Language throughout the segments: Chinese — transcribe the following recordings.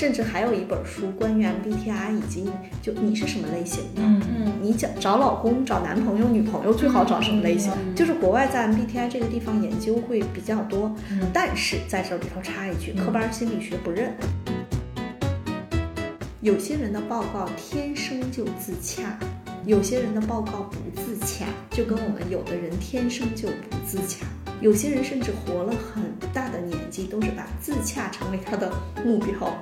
甚至还有一本书关于 MBTI 以及就你是什么类型的，嗯嗯你找找老公、找男朋友、女朋友最好找什么类型？嗯就是国外在 MBTI 这个地方研究会比较多，嗯但是在这里头插一句，科班心理学不认。有些人的报告天生就自洽，有些人的报告不自洽，就跟我们有的人天生就不自洽，有些人甚至活了很大的年纪，都是把自洽成为他的目标。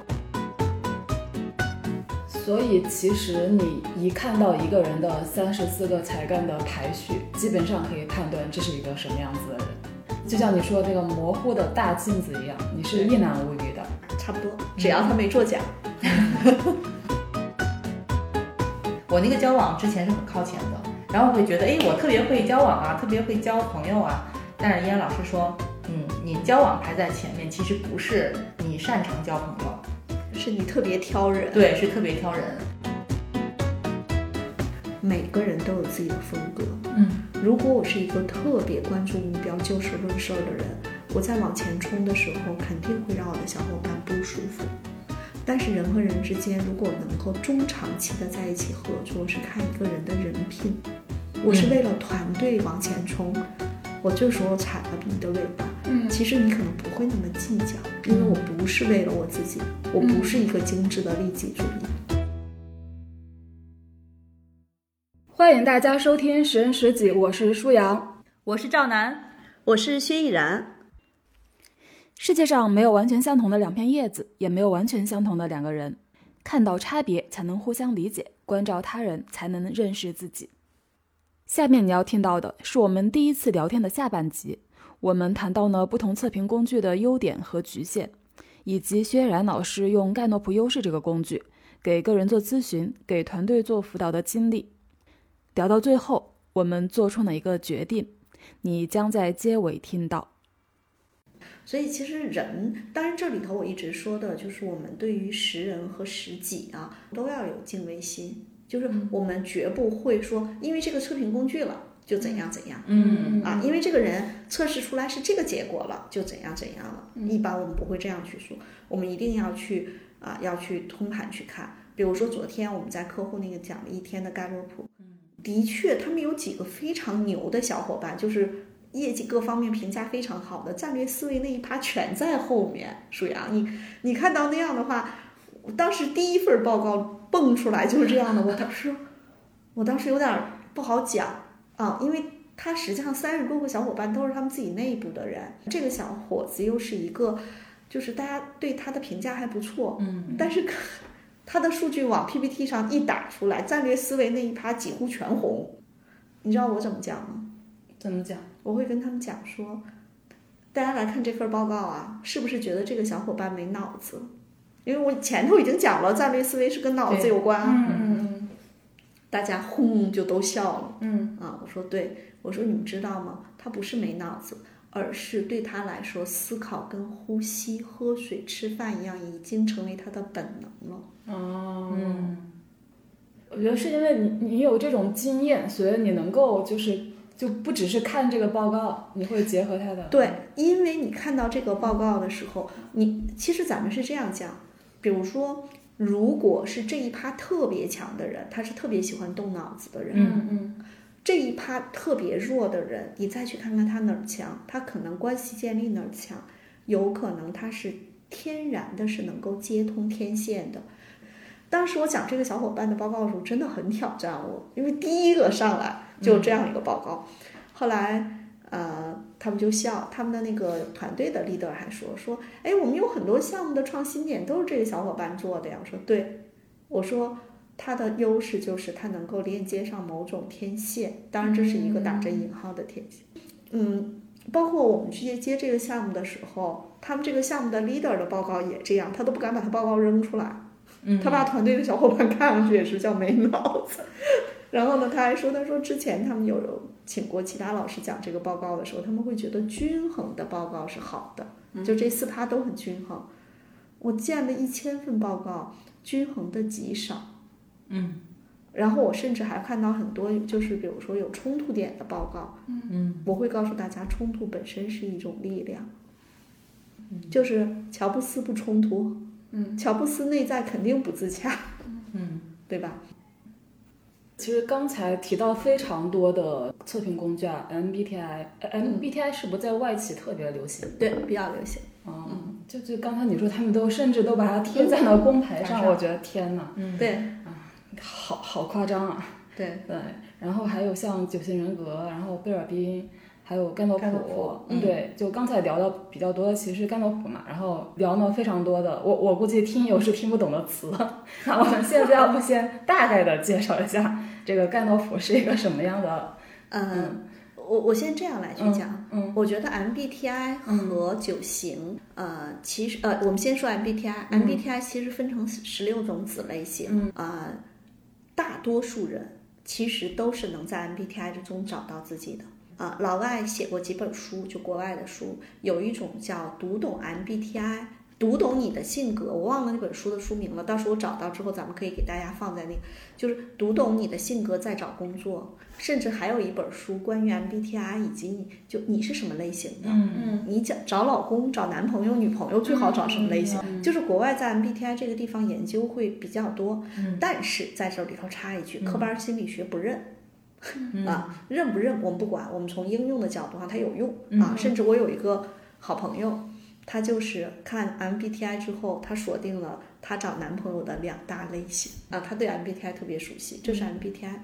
所以其实你一看到一个人的三十四个才干的排序，基本上可以判断这是一个什么样子的人。就像你说那个模糊的大镜子一样，你是一览无余的。差不多，只要他没作假。我那个交往之前是很靠前的，然后我会觉得，哎，我特别会交往啊，特别会交朋友啊。但是依然老师说，嗯，你交往排在前面，其实不是你擅长交朋友，是你特别挑人，对，是特别挑人。每个人都有自己的风格。嗯，如果我是一个特别关注目标、就事论事儿的人，我在往前冲的时候，肯定会让我的小伙伴不舒服。但是人和人之间，如果能够中长期的在一起合作，是看一个人的人品。我是为了团队往前冲，我这时候踩了你的尾巴。嗯其实你可能不会那么计较，因为我不是为了我自己，我不是一个精致的利己主义。欢迎大家收听《十人十己》，我是舒阳。我是赵楠，我是薛逸然。世界上没有完全相同的两片叶子，也没有完全相同的两个人。看到差别，才能互相理解；关照他人，才能认识自己。下面你要听到的是我们第一次聊天的下半集，我们谈到了不同测评工具的优点和局限，以及薛然老师用盖诺普优势这个工具给个人做咨询、给团队做辅导的经历。聊到最后，我们做出了一个决定，你将在结尾听到。所以其实人，当然这里头我一直说的就是我们对于识人和识己啊，都要有敬畏心，就是我们绝不会说因为这个测评工具了就怎样怎样。嗯啊，因为这个人测试出来是这个结果了，就怎样怎样了。一般我们不会这样去说，我们一定要去啊，要去通盘去看。比如说昨天我们在客户那个讲了一天的盖洛普，的确他们有几个非常牛的小伙伴，就是业绩各方面评价非常好的，战略思维那一趴全在后面。属阳，你你看到那样的话，我当时第一份报告蹦出来就是这样的，我当时我当时有点不好讲。啊，因为他实际上三十多个小伙伴都是他们自己内部的人，这个小伙子又是一个，就是大家对他的评价还不错，嗯，但是他的数据往 PPT 上一打出来，战略思维那一趴几乎全红。你知道我怎么讲吗？怎么讲？我会跟他们讲说，大家来看这份报告啊，是不是觉得这个小伙伴没脑子？因为我前头已经讲了，战略思维是跟脑子有关，嗯嗯大家轰就都笑了。嗯啊，我说对，我说你们知道吗？他不是没脑子，而是对他来说，思考跟呼吸、喝水、吃饭一样，已经成为他的本能了。嗯哦，嗯，我觉得是因为你你有这种经验，所以你能够就是就不只是看这个报告，你会结合它的对，因为你看到这个报告的时候，你其实咱们是这样讲，比如说，如果是这一趴特别强的人，他是特别喜欢动脑子的人，嗯嗯这一趴特别弱的人，你再去看看他哪儿强，他可能关系建立哪儿强，有可能他是天然的是能够接通天线的。当时我讲这个小伙伴的报告的时候，真的很挑战我，因为第一个上来就这样一个报告。后来，呃，他们就笑，他们的那个团队的 leader 还说说，哎，我们有很多项目的创新点都是这个小伙伴做的呀。我说对，我说他的优势就是他能够链接上某种天线，当然这是一个打着引号的天线。嗯，包括我们去接这个项目的时候，他们这个项目的 leader 的报告也这样，他都不敢把他报告扔出来。嗯他把团队的小伙伴看上去也是叫没脑子。然后呢，他还说，他说之前他们有请过其他老师讲这个报告的时候，他们会觉得均衡的报告是好的，就这四趴都很均衡。我见了一千份报告，均衡的极少。嗯然后我甚至还看到很多，就是比如说有冲突点的报告，嗯我会告诉大家，冲突本身是一种力量，就是乔布斯不冲突，嗯，乔布斯内在肯定不自洽，嗯，对吧？其实刚才提到非常多的测评工具啊，MBTI，MBTI 是不是在外企特别流行？对，比较流行。嗯，就就刚才你说他们都甚至都把它贴在了工牌上，我觉得天哪，嗯，对，好好夸张啊。对对，然后还有像九型人格，然后贝尔宾，还有甘道甘道普普，嗯对，就刚才聊的比较多的其实是甘道普嘛，然后聊呢非常多的，我我估计听友是听不懂的词，那我们现在要不先大概的介绍一下这个甘道普是一个什么样的？嗯，我我先这样来去讲，嗯我觉得 MBTI 和九型，呃，其实呃，我们先说 MBTI，MBTI 其实分成十六种子类型，嗯呃，大多数人其实都是能在 MBTI 之中找到自己的。啊、老外写过几本书，就国外的书，有一种叫读懂 MBTI，读懂你的性格，我忘了那本书的书名了，到时候我找到之后，咱们可以给大家放在那个，就是读懂你的性格再找工作，甚至还有一本书关于 MBTI 以及你就你是什么类型的，嗯嗯你找找老公、找男朋友、女朋友最好找什么类型？嗯就是国外在 MBTI 这个地方研究会比较多，嗯但是在这里头插一句，嗯科班心理学不认。嗯啊，认不认我们不管，我们从应用的角度上它有用嗯啊。甚至我有一个好朋友，他就是看 MBTI 之后，他锁定了她找男朋友的两大类型啊，他对 MBTI 特别熟悉，这是 MBTI。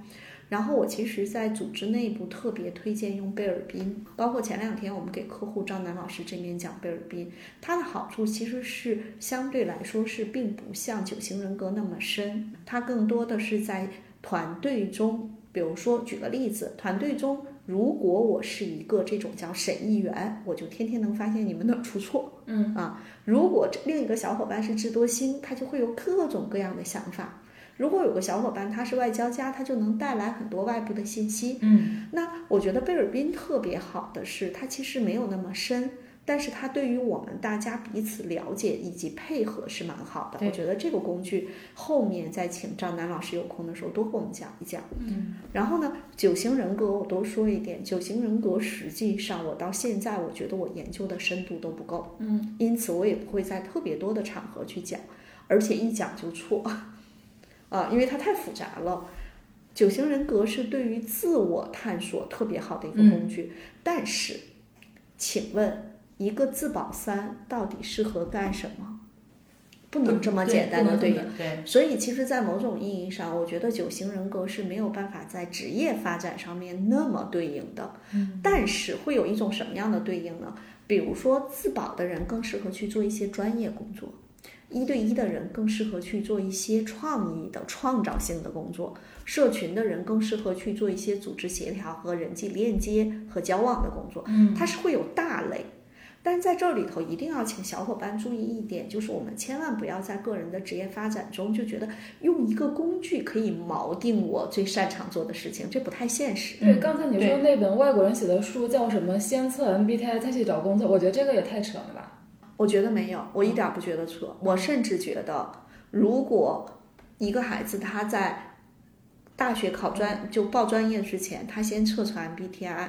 然后我其实，在组织内部特别推荐用贝尔宾，包括前两天我们给客户张楠老师这边讲贝尔宾，它的好处其实是相对来说是并不像九型人格那么深，它更多的是在团队中，比如说举个例子，团队中如果我是一个这种叫审议员，我就天天能发现你们哪儿出错，嗯啊，如果这另一个小伙伴是智多星，他就会有各种各样的想法。如果有个小伙伴他是外交家，他就能带来很多外部的信息。嗯那我觉得贝尔宾特别好的是，他其实没有那么深，但是它对于我们大家彼此了解以及配合是蛮好的。我觉得这个工具后面再请张楠老师有空的时候多给我们讲一讲。嗯然后呢，九型人格我多说一点，九型人格实际上我到现在我觉得我研究的深度都不够，嗯因此我也不会在特别多的场合去讲，而且一讲就错，啊，因为它太复杂了。九型人格是对于自我探索特别好的一个工具，但是，请问一个自保三到底适合干什么？不能这么简单的对应。对，所以，其实，在某种意义上，我觉得九型人格是没有办法在职业发展上面那么对应的。嗯但是，会有一种什么样的对应呢？比如说，自保的人更适合去做一些专业工作，一对一的人更适合去做一些创意的、创造性的工作，社群的人更适合去做一些组织协调和人际链接和交往的工作。嗯它是会有大类。但是在这里头一定要请小伙伴注意一点，就是我们千万不要在个人的职业发展中就觉得用一个工具可以锚定我最擅长做的事情，这不太现实。对，嗯刚才你说那本外国人写的书叫什么？先测 MBTI 再去找工作，我觉得这个也太扯了吧。我觉得没有，我一点儿不觉得错。我甚至觉得，如果一个孩子他在大学考专就报专业之前，他先测测 MBTI，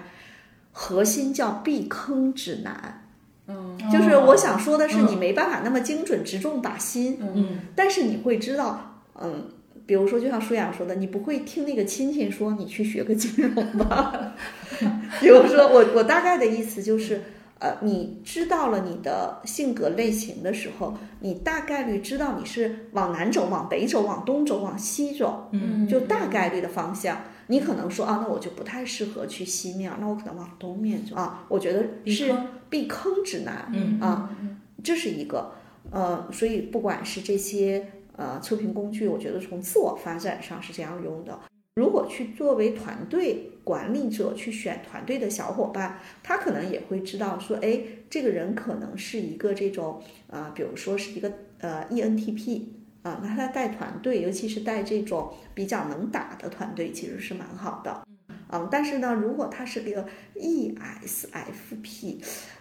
核心叫避坑指南。嗯。就是我想说的是，嗯。你没办法那么精准直中靶心，嗯。嗯。但是你会知道，嗯，比如说就像舒雅说的，你不会听那个亲戚说你去学个金融吧？比如说我我大概的意思就是，呃，你知道了你的性格类型的时候，你大概率知道你是往南走、往北走、往东走、往西走，嗯。就大概率的方向。你可能说啊，那我就不太适合去西面，那我可能往东面走啊。我觉得是避坑避坑指南，嗯啊，这是一个，呃，所以不管是这些呃测评工具，我觉得从自我发展上是这样用的。如果去作为团队管理者去选团队的小伙伴，他可能也会知道说，哎，这个人可能是一个这种啊、呃比如说是一个呃 ENTP 啊，那他带团队，尤其是带这种比较能打的团队，其实是蛮好的。嗯，但是呢，如果他是个 ESFP，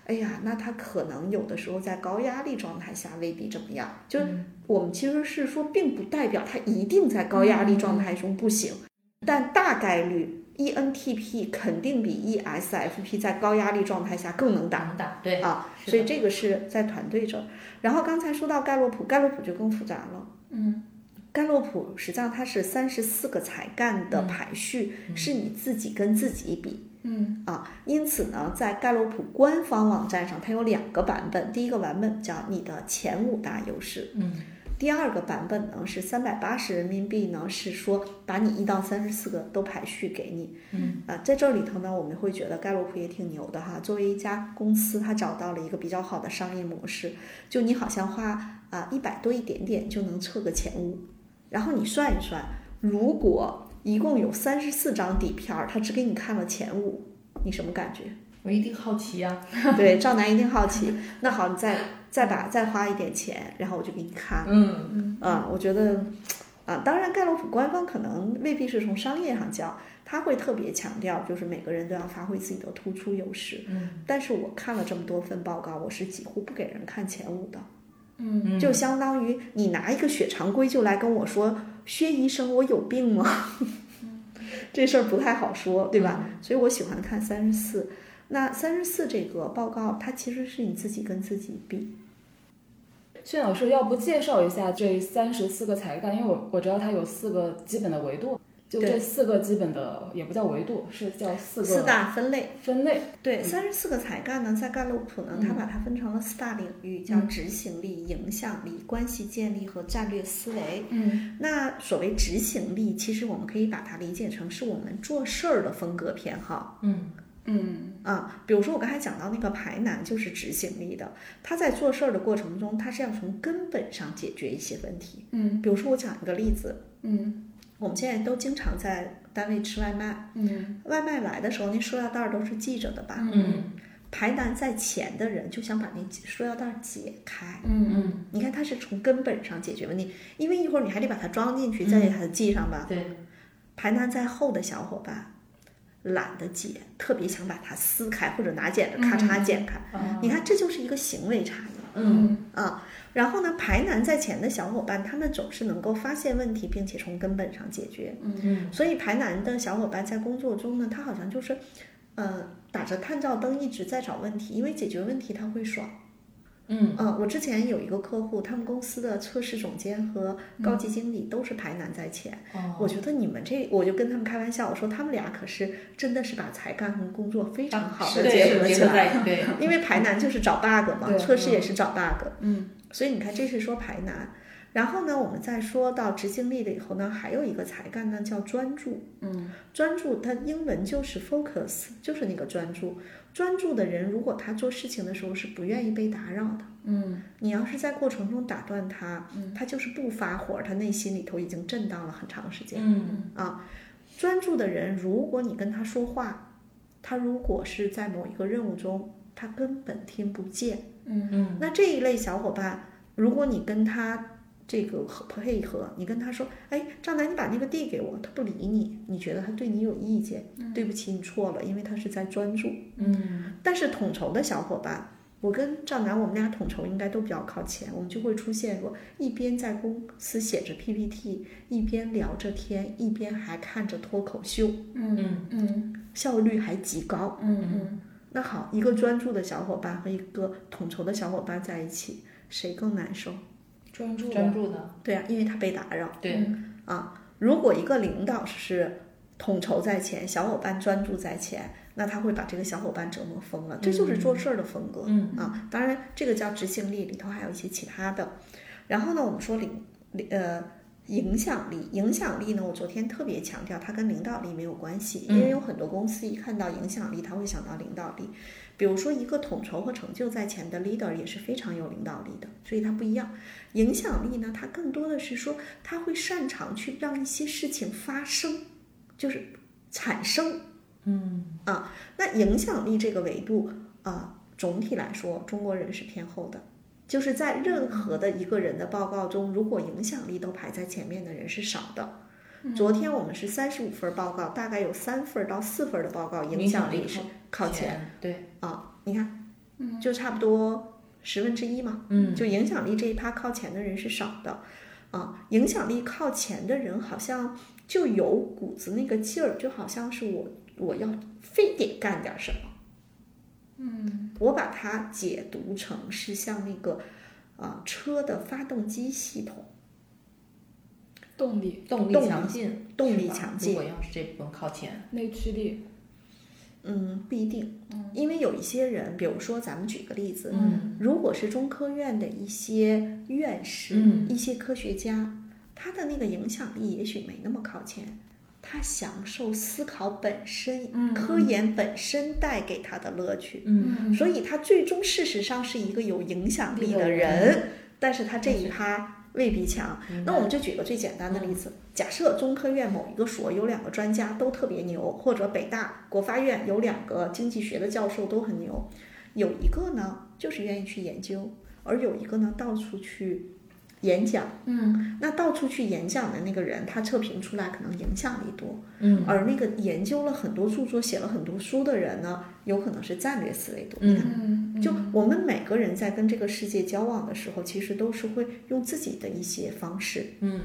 哎呀，那他可能有的时候在高压力状态下未必怎么样。就是我们其实是说，并不代表他一定在高压力状态中不行，但大概率 ENTP 肯定比 ESFP 在高压力状态下更能打能打对啊，所以这个是在团队这儿。然后刚才说到盖洛普，盖洛普就更复杂了。嗯，盖洛普实际上它是三十四个才干的排序，是你自己跟自己比。嗯啊，因此呢，在盖洛普官方网站上，它有两个版本。第一个版本叫你的前五大优势，嗯第二个版本呢是三百八十人民币呢，是说把你一到三十四个都排序给你。嗯啊，在这里头呢，我们会觉得盖洛普也挺牛的哈。作为一家公司，它找到了一个比较好的商业模式，就你好像花啊一百多一点点就能测个前五，然后你算一算，如果一共有三十四张底片儿，他只给你看了前五，你什么感觉？我一定好奇呀、对，赵楠一定好奇。那好，你再再把再花一点钱，然后我就给你看。嗯嗯啊，我觉得，啊，当然盖洛普官方可能未必是从商业上教，他会特别强调，就是每个人都要发挥自己的突出优势。嗯但是我看了这么多份报告，我是几乎不给人看前五的，嗯嗯，就相当于你拿一个血常规就来跟我说，薛医生，我有病吗？这事儿不太好说，对吧？所以我喜欢看三十四。那三十四这个报告，它其实是你自己跟自己比。薛老师，要不介绍一下这三十四个才干？因为我我知道它有四个基本的维度，就这四个基本的也不叫维度，是叫四个四大分类，分类。对，三十四个才干呢，在盖洛普呢，它把它分成了四大领域，叫执行力、影响力、关系建立和战略思维。嗯那所谓执行力，其实我们可以把它理解成是我们做事儿的风格偏好。嗯嗯啊，比如说我刚才讲到那个排难就是执行力的，他在做事儿的过程中，他是要从根本上解决一些问题。嗯比如说我讲一个例子，嗯我们现在都经常在单位吃外卖，嗯外卖来的时候那塑料袋儿都是系着的吧？嗯排难在前的人就想把那塑料袋儿解开。嗯嗯，你看，他是从根本上解决问题，因为一会儿你还得把它装进去，再给它系上吧。对，排难在后的小伙伴懒得解，特别想把它撕开，或者拿剪子咔嚓剪开。啊你看，这就是一个行为差异嗯啊。然后呢，排难在前的小伙伴，他们总是能够发现问题，并且从根本上解决。嗯所以排难的小伙伴在工作中呢，他好像就是，呃，打着探照灯一直在找问题，因为解决问题他会爽。嗯嗯，我之前有一个客户，他们公司的测试总监和高级经理都是排难在前。哦，我觉得你们这，我就跟他们开玩笑，我说他们俩可是真的是把才干和工作非常好的结合起来。因为排难就是找 bug 嘛，测试也是找 bug，嗯所以你看这是说排难。然后呢，我们再说到执行力了以后呢，还有一个才干呢叫专注。嗯专注它英文就是 focus，就是那个专注。专注的人，如果他做事情的时候是不愿意被打扰的，嗯你要是在过程中打断他，嗯他就是不发火，他内心里头已经震荡了很长时间。嗯啊，专注的人，如果你跟他说话，他如果是在某一个任务中，他根本听不见。嗯嗯那这一类小伙伴，如果你跟他这个合配合，你跟他说，哎，张楠，你把那个递给我，他不理你，你觉得他对你有意见，对不起，你错了，因为他是在专注。嗯但是统筹的小伙伴，我跟赵楠，我们俩统筹应该都比较靠前，我们就会出现说，一边在公司写着 PPT，一边聊着天，一边还看着脱口秀，嗯嗯效率还极高。嗯那好，一个专注的小伙伴和一个统筹的小伙伴在一起，谁更难受？专注专注的，对啊，因为他被打扰对，啊。如果一个领导是统筹在前，小伙伴专注在前，那他会把这个小伙伴折磨疯了。这就是做事儿的风格。嗯啊，当然这个叫执行力，里头还有一些其他的。然后呢，我们说领领呃影响力，影响力呢，我昨天特别强调，它跟领导力没有关系，因为有很多公司一看到影响力，他会想到领导力。比如说一个统筹和成就在前的 leader 也是非常有领导力的，所以它不一样。影响力呢，它更多的是说他会擅长去让一些事情发生，就是产生。嗯啊，那影响力这个维度啊，总体来说，中国人是偏后的。就是在任何的一个人的报告中，如果影响力都排在前面的人是少的。昨天我们是三十五份报告，大概有三份到四份的报告影响力是靠前前，对，啊。你看，就差不多十分之一嘛。嗯就影响力这一趴靠前的人是少的，啊，影响力靠前的人好像就有股子那个劲儿，就好像是我我要非得干点什么。嗯，我把它解读成是像那个啊、车的发动机系统，动力、动力强劲，动力强劲。如果。要是这部分靠前，内驱力，嗯，不一定，因为有一些人，比如说咱们举个例子，嗯。如果是中科院的一些院士、嗯。一些科学家，他的那个影响力也许没那么靠前，他享受思考本身、嗯科研本身带给他的乐趣，嗯。所以他最终事实上是一个有影响力的力的人，但是他这一趴未必强。那我们就举个最简单的例子，假设中科院某一个所有两个专家都特别牛，或者北大国发院有两个经济学的教授都很牛，有一个呢就是愿意去研究，而有一个呢到处去演讲。嗯那到处去演讲的那个人，他测评出来可能影响力多，嗯而那个研究了很多著作、写了很多书的人呢，有可能是战略思维多。嗯嗯，就我们每个人在跟这个世界交往的时候，其实都是会用自己的一些方式嗯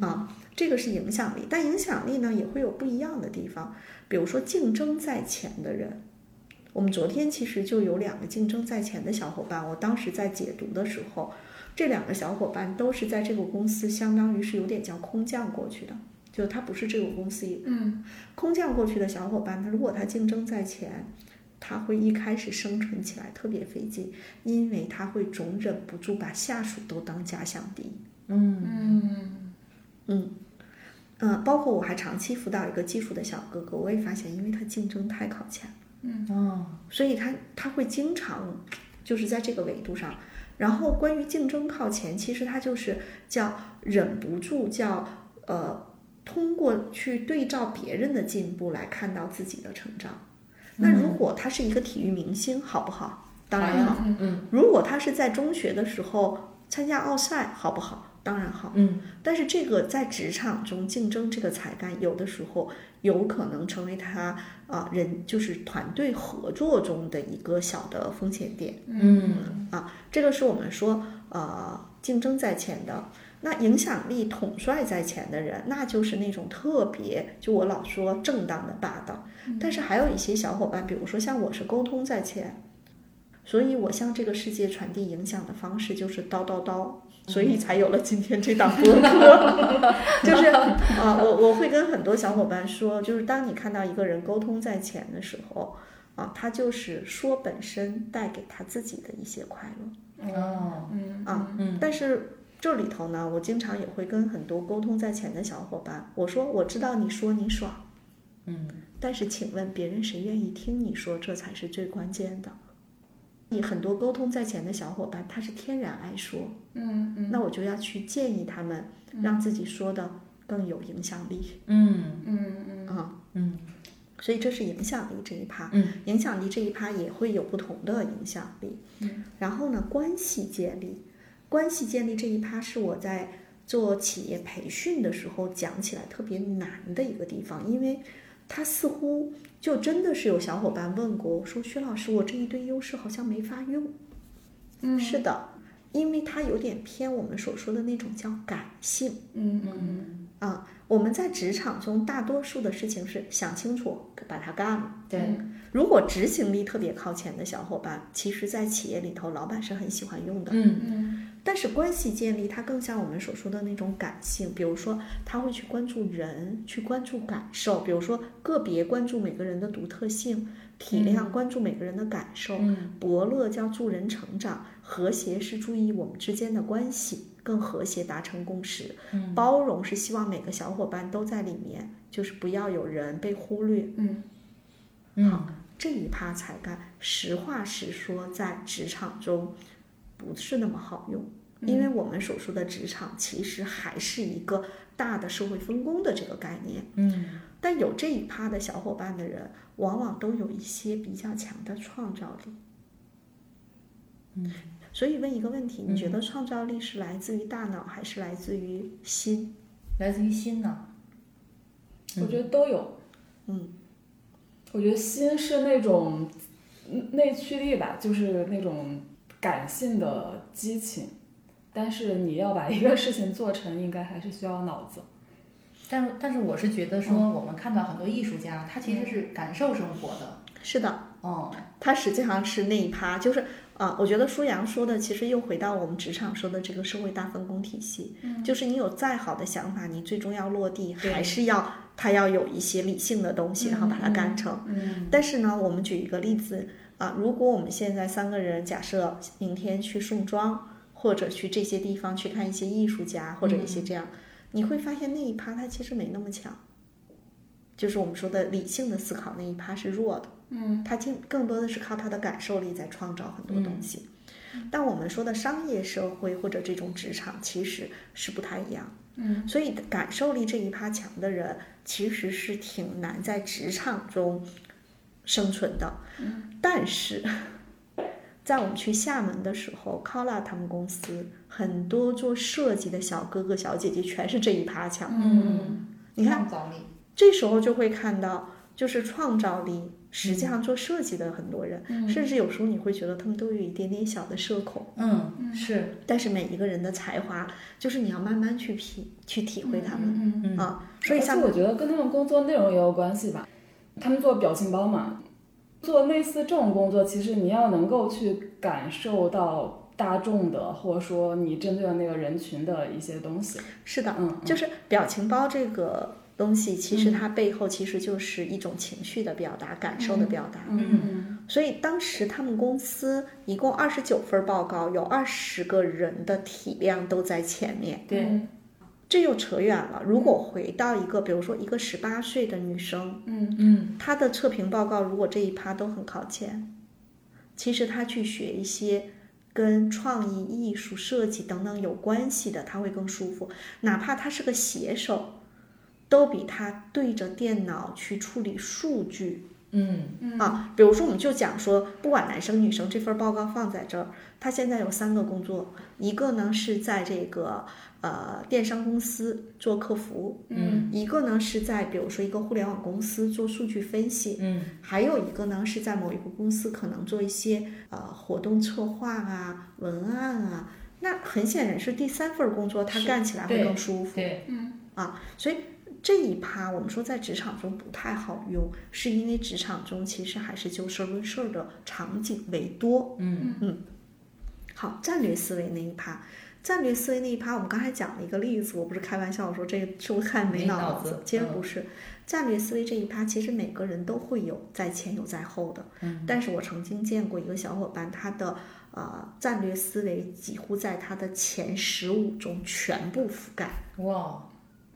啊，这个是影响力。但影响力呢，也会有不一样的地方，比如说竞争在前的人。我们昨天其实就有两个竞争在前的小伙伴，我当时在解读的时候，这两个小伙伴都是在这个公司，相当于是有点叫空降过去的，就他不是这个公司嗯。空降过去的小伙伴，他如果他竞争在前，他会一开始生存起来特别费劲，因为他会总忍不住把下属都当假想敌。嗯。嗯。嗯，嗯，包括我还长期辅导一个技术的小哥哥，我也发现，因为他竞争太靠前，嗯。哦。所以他他会经常就是在这个维度上。然后关于竞争靠前，其实他就是叫忍不住叫呃，通过去对照别人的进步来看到自己的成长。那如果他是一个体育明星，好不好？当然好。嗯嗯如果他是在中学的时候参加奥赛，好不好？当然好。嗯但是这个在职场中竞争这个才干，有的时候有可能成为他啊、人就是团队合作中的一个小的风险点嗯啊。这个是我们说呃竞争在前的。那影响力统帅在前的人，那就是那种特别，就我老说正当的霸道。但是还有一些小伙伴，比如说像我是沟通在前，所以我向这个世界传递影响的方式就是叨叨叨，所以才有了今天这档播客。就是啊、我我会跟很多小伙伴说，就是当你看到一个人沟通在前的时候，啊，他就是说本身带给他自己的一些快乐。哦嗯啊嗯但是这里头呢，我经常也会跟很多沟通在前的小伙伴，我说我知道你说你爽，嗯但是请问别人谁愿意听你说？这才是最关键的。你很多沟通在前的小伙伴，他是天然爱说，嗯嗯。那我就要去建议他们，让自己说的更有影响力。嗯。嗯嗯。啊。嗯。所以这是影响力这一趴，嗯。影响力这一趴也会有不同的影响力。嗯。然后呢，关系建立，关系建立这一趴是我在做企业培训的时候讲起来特别难的一个地方，因为它似乎就真的是有小伙伴问过我说：“薛老师，我这一堆优势好像没法用。”嗯是的，因为它有点偏我们所说的那种叫感性。嗯嗯啊，我们在职场中大多数的事情是想清楚把它干了。对如果执行力特别靠前的小伙伴，其实在企业里头，老板是很喜欢用的。嗯嗯但是关系建立，它更像我们所说的那种感性，比如说他会去关注人，去关注感受，比如说个别关注每个人的独特性，体谅关注每个人的感受，嗯伯乐叫助人成长，和谐是注意我们之间的关系更和谐，达成共识。嗯包容是希望每个小伙伴都在里面，就是不要有人被忽略。嗯好这一趴才干，实话实说，在职场中不是那么好用，因为我们所说的职场其实还是一个大的社会分工的这个概念。嗯但有这一趴的小伙伴的人，往往都有一些比较强的创造力。嗯，所以问一个问题，你觉得创造力是来自于大脑还是来自于心？来自于心呢？我觉得都有。嗯，我觉得心是那种嗯内驱力吧，就是那种感性的激情。但是你要把一个事情做成，应该还是需要脑子。但但是我是觉得说，我们看到很多艺术家，他其实是感受生活的。是的，哦，他实际上是那一趴，就是啊、我觉得舒阳说的，其实又回到我们职场说的这个社会大分工体系，就是你有再好的想法，你最终要落地，还是要他要有一些理性的东西，然后把它干成。嗯但是呢，我们举一个例子啊，如果我们现在三个人，假设明天去宋庄，或者去这些地方去看一些艺术家，或者一些这样，你会发现那一趴它其实没那么强，就是我们说的理性的思考那一趴是弱的。嗯，他更更多的是靠他的感受力在创造很多东西。但我们说的商业社会或者这种职场其实是不太一样。嗯，所以感受力这一趴强的人，其实是挺难在职场中生存的。嗯，但是 在我们去厦门的时候 c o l a 他们公司很多做设计的小哥哥小姐姐全是这一趴强。嗯，你看，创造力，这时候就会看到，就是创造力。实际上做设计的很多人，甚至有时候你会觉得他们都有一点点小的社恐，嗯，是，但是每一个人的才华，就是你要慢慢去品去体会他们、嗯嗯啊。所以像我觉得跟他们工作内容也有关系吧。他们做表情包嘛，做类似这种工作，其实你要能够去感受到大众的，或者说你针对的那个人群的一些东西。是的，嗯，就是表情包这个东西，其实它背后其实就是一种情绪的表达、感受的表达。嗯所以当时他们公司一共二十九份报告，有二十个人的体量都在前面。对，这又扯远了。如果回到一个，比如说一个十八岁的女生，嗯嗯，她的测评报告如果这一趴都很靠前，其实她去学一些跟创意、艺术、设计等等有关系的，她会更舒服。哪怕她是个写手，都比她对着电脑去处理数据嗯啊。比如说，我们就讲说，不管男生女生，这份报告放在这儿，他现在有三个工作，一个呢是在这个呃电商公司做客服，嗯一个呢是在比如说一个互联网公司做数据分析，嗯还有一个呢是在某一个公司可能做一些呃活动策划啊、文案啊。那很显然是第三份工作，他干起来会更舒服。对，啊，所以这一趴我们说在职场中不太好用，是因为职场中其实还是就事论事儿的场景为多。嗯嗯好，战略思维那一趴，战略思维那一趴，我们刚才讲了一个例子，我不是开玩笑说这个是不是看没没脑子其实不是，战略思维这一趴，其实每个人都会有在前有在后的。嗯，但是我曾经见过一个小伙伴，他的呃战略思维几乎在他的前十五中全部覆盖。哇，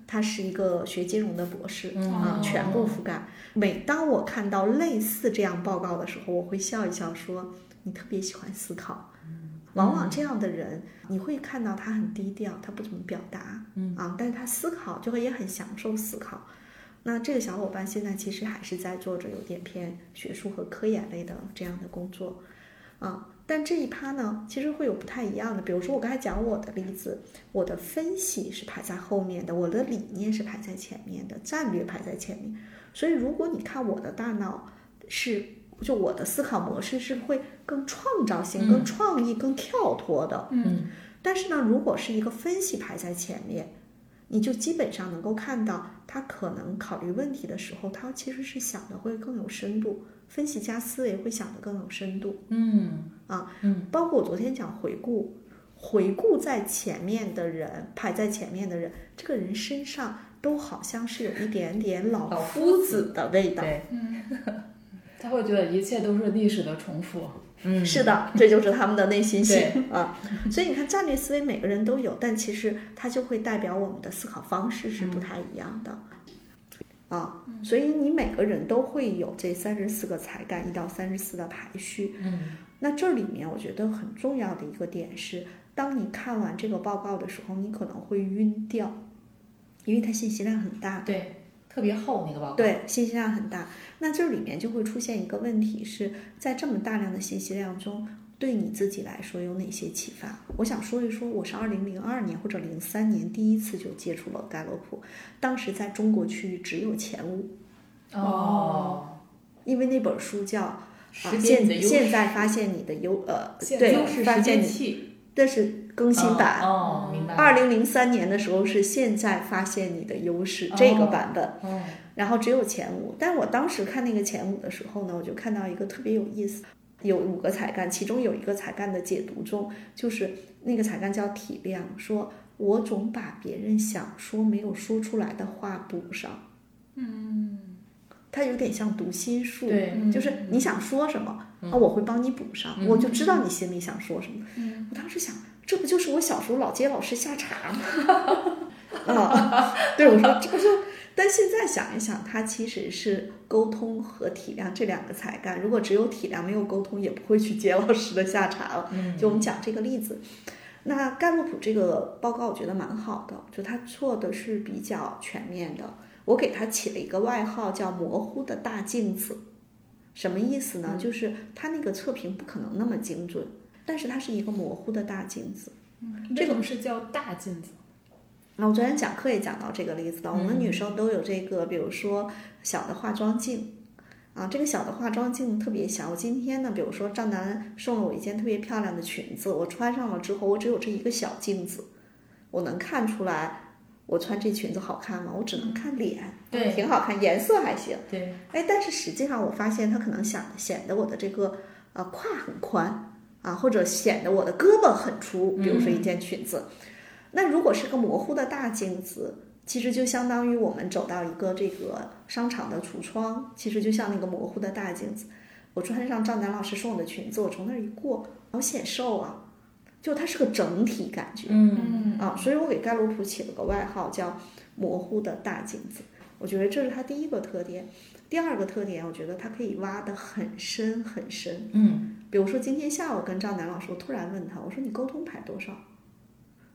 他是一个学金融的博士，嗯啊，哦全部覆盖。每当我看到类似这样报告的时候，我会笑一笑说：“你特别喜欢思考。”往往这样的人，你会看到他很低调，他不怎么表达，嗯啊，但是他思考就会也很享受思考。那这个小伙伴现在其实还是在做着有点偏学术和科研类的这样的工作，啊，但这一趴呢，其实会有不太一样的。比如说我刚才讲我的例子，我的分析是排在后面的，我的理念是排在前面的，战略排在前面。所以如果你看我的大脑是，就我的思考模式是会更创造性、更创意、更跳脱的。嗯但是呢，如果是一个分析排在前面，你就基本上能够看到他可能考虑问题的时候，他其实是想的会更有深度，分析加思维会想的更有深度。嗯啊，嗯，包括我昨天讲回顾，回顾在前面的人，排在前面的人，这个人身上都好像是有一点点老老夫夫子的味道。对，他会觉得一切都是历史的重复。嗯是的，这就是他们的内心戏啊。所以你看，战略思维每个人都有，但其实它就会代表我们的思考方式是不太一样的。啊，所以你每个人都会有这三十四个才干，一到三十四的排序。嗯那这里面我觉得很重要的一个点是，当你看完这个报告的时候，你可能会晕掉，因为它信息量很大。对，特别厚那个报告，对，信息量很大。那这里面就会出现一个问题是，在这么大量的信息量中，对你自己来说有哪些启发？我想说一说，我是二零零二年或者零三年第一次就接触了盖洛普，当时在中国区域只有前五，哦，因为那本书叫。啊，识别你的优势现现在发现你的优呃，对发现你别器，这是更新版。哦，明白。二零零三年的时候是现在发现你的优势这个版本，哦，然后只有前五。但我当时看那个前五的时候呢，我就看到一个特别有意思，有五个才干，其中有一个才干的解读中，就是那个才干叫体谅，说我总把别人想说没有说出来的话补上。嗯，它有点像读心术，对，就是你想说什么、啊，我会帮你补上，我就知道你心里想说什么。我当时想，这不就是我小时候老接老师下茬吗？啊，对，我说这不就？但现在想一想，它其实是沟通和体谅这两个才干。如果只有体谅没有沟通，也不会去接老师的下茬了。就我们讲这个例子，那盖洛普这个报告我觉得蛮好的，就他做的是比较全面的。我给他起了一个外号叫“模糊的大镜子”，什么意思呢？就是他那个测评不可能那么精准，但是它是一个模糊的大镜子。这种是叫大镜子。那我昨天讲课也讲到这个例子了，我们女生都有这个，比如说小的化妆镜。啊，这个小的化妆镜特别小。我今天呢，比如说赵楠送了我一件特别漂亮的裙子，我穿上了之后，我只有这一个小镜子，我能看出来我穿这裙子好看吗？我只能看脸，对挺好看，颜色还行。对，哎，但是实际上我发现它可能想显得我的这个呃胯很宽啊，或者显得我的胳膊很粗，比如说一件裙子。那如果是个模糊的大镜子，其实就相当于我们走到一个这个商场的橱窗，其实就像那个模糊的大镜子。我穿上赵楠老师送我的裙子，我从那儿一过，好显瘦啊，就它是个整体感觉。嗯啊，所以我给盖洛普起了个外号叫“模糊的大镜子”。我觉得这是它第一个特点。第二个特点，我觉得它可以挖得很深很深。嗯，比如说今天下午跟赵楠老师，我突然问他，我说你沟通排多少？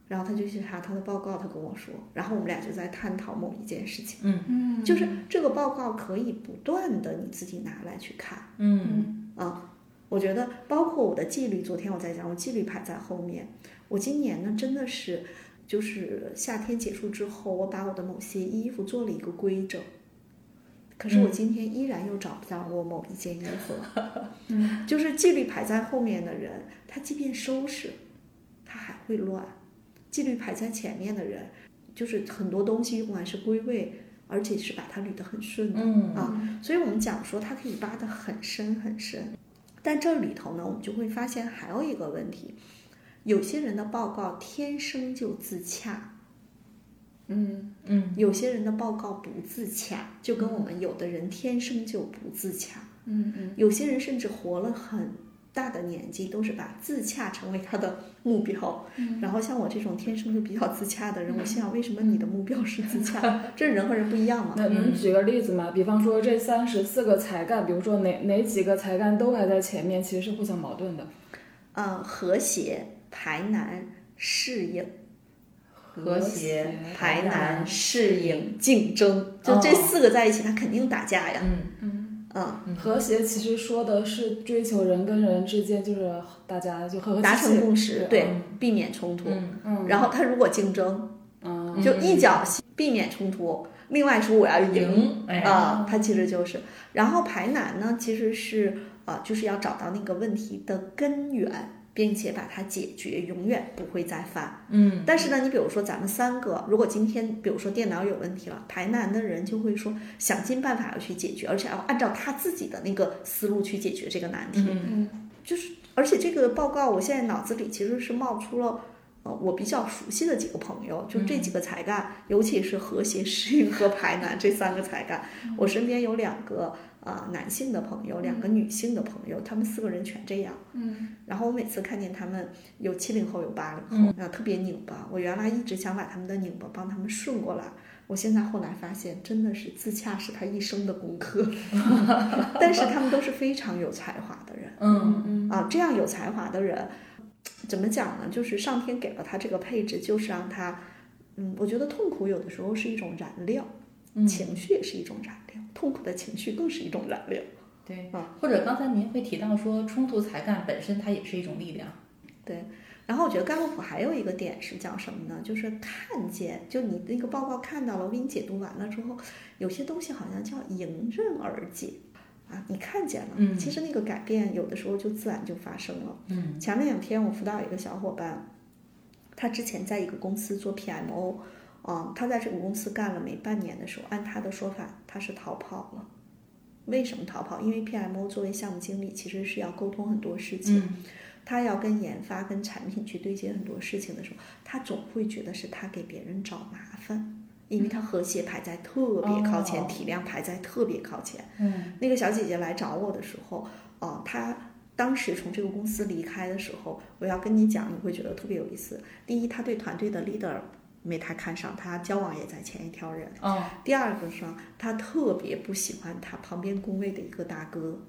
然后他就去查他的报告，他跟我说，然后我们俩就在探讨某一件事情。嗯就是这个报告可以不断的你自己拿来去看。嗯啊，我觉得包括我的纪律，昨天我在讲，我纪律排在后面。我今年呢，真的是就是夏天结束之后，我把我的某些衣服做了一个规整。可是我今天依然又找不到我某一件衣服了。嗯，就是纪律排在后面的人，他即便收拾，他还会乱；纪律排在前面的人，就是很多东西用完是归位，而且是把它捋得很顺的。嗯啊，所以我们讲说它可以扒得很深很深，但这里头呢，我们就会发现还有一个问题，有些人的报告天生就自洽，嗯嗯。有些人的报告不自洽，就跟我们有的人天生就不自洽，嗯嗯。有些人甚至活了很大的年纪，都是把自洽成为他的目标。然后像我这种天生就比较自洽的人，我心想，为什么你的目标是自洽？这人和人不一样嘛。那能举个例子吗？比方说这三十四个才干，比如说哪哪几个才干都排在前面，其实是互相矛盾的。嗯，和谐、排难、适应。和谐排难、适应、竞争，就这四个在一起，他肯定打架呀。嗯嗯，嗯，和谐其实说的是追求人跟人之间就是大家就达成共识，对对，避免冲突。嗯嗯，然后他如果竞争，嗯。就一脚避免冲突，另外说我要赢。啊，他其实就是。然后排难呢，其实是啊，就是要找到那个问题的根源。并且把它解决，永远不会再犯。嗯但是呢，你比如说咱们三个，如果今天比如说电脑有问题了，排难的人就会说想尽办法要去解决，而且要按照他自己的那个思路去解决这个难题。嗯就是，而且这个报告我现在脑子里其实是冒出了。呃，我比较熟悉的几个朋友，就这几个才干，尤其是和谐、适应和排难这三个才干。我身边有两个呃男性的朋友，两个女性的朋友，他们四个人全这样。嗯然后我每次看见他们有七零后有八零后，啊、特别拧巴。我原来一直想把他们的拧巴帮他们顺过来，我现在后来发现，真的是自洽是他一生的功课。但是他们都是非常有才华的人嗯嗯啊，这样有才华的人，怎么讲呢？就是上天给了他这个配置，就是让他，嗯，我觉得痛苦有的时候是一种燃料，嗯，情绪也是一种燃料，痛苦的情绪更是一种燃料。对啊，或者刚才您会提到说，冲突才干本身它也是一种力量。对然后我觉得盖洛普还有一个点是叫什么呢？就是看见，就你那个报告看到了，我给你解读完了之后，有些东西好像叫迎刃而解。啊，你看见了，嗯其实那个改变有的时候就自然就发生了。嗯前两天我辅导一个小伙伴，他之前在一个公司做 PMO，嗯，他在这个公司干了没半年的时候，按他的说法，他是逃跑了。为什么逃跑？因为 PMO 作为项目经理，其实是要沟通很多事情，嗯他要跟研发、跟产品去对接很多事情的时候，他总会觉得是他给别人找麻烦，因为他和谐排在特别靠前，哦体量排在特别靠前。嗯那个小姐姐来找我的时候，哦、她当时从这个公司离开的时候，我要跟你讲，你会觉得特别有意思。第一，她对团队的 leader 没太看上，他交往也在前一条人。哦第二个是，他特别不喜欢他旁边工位的一个大哥，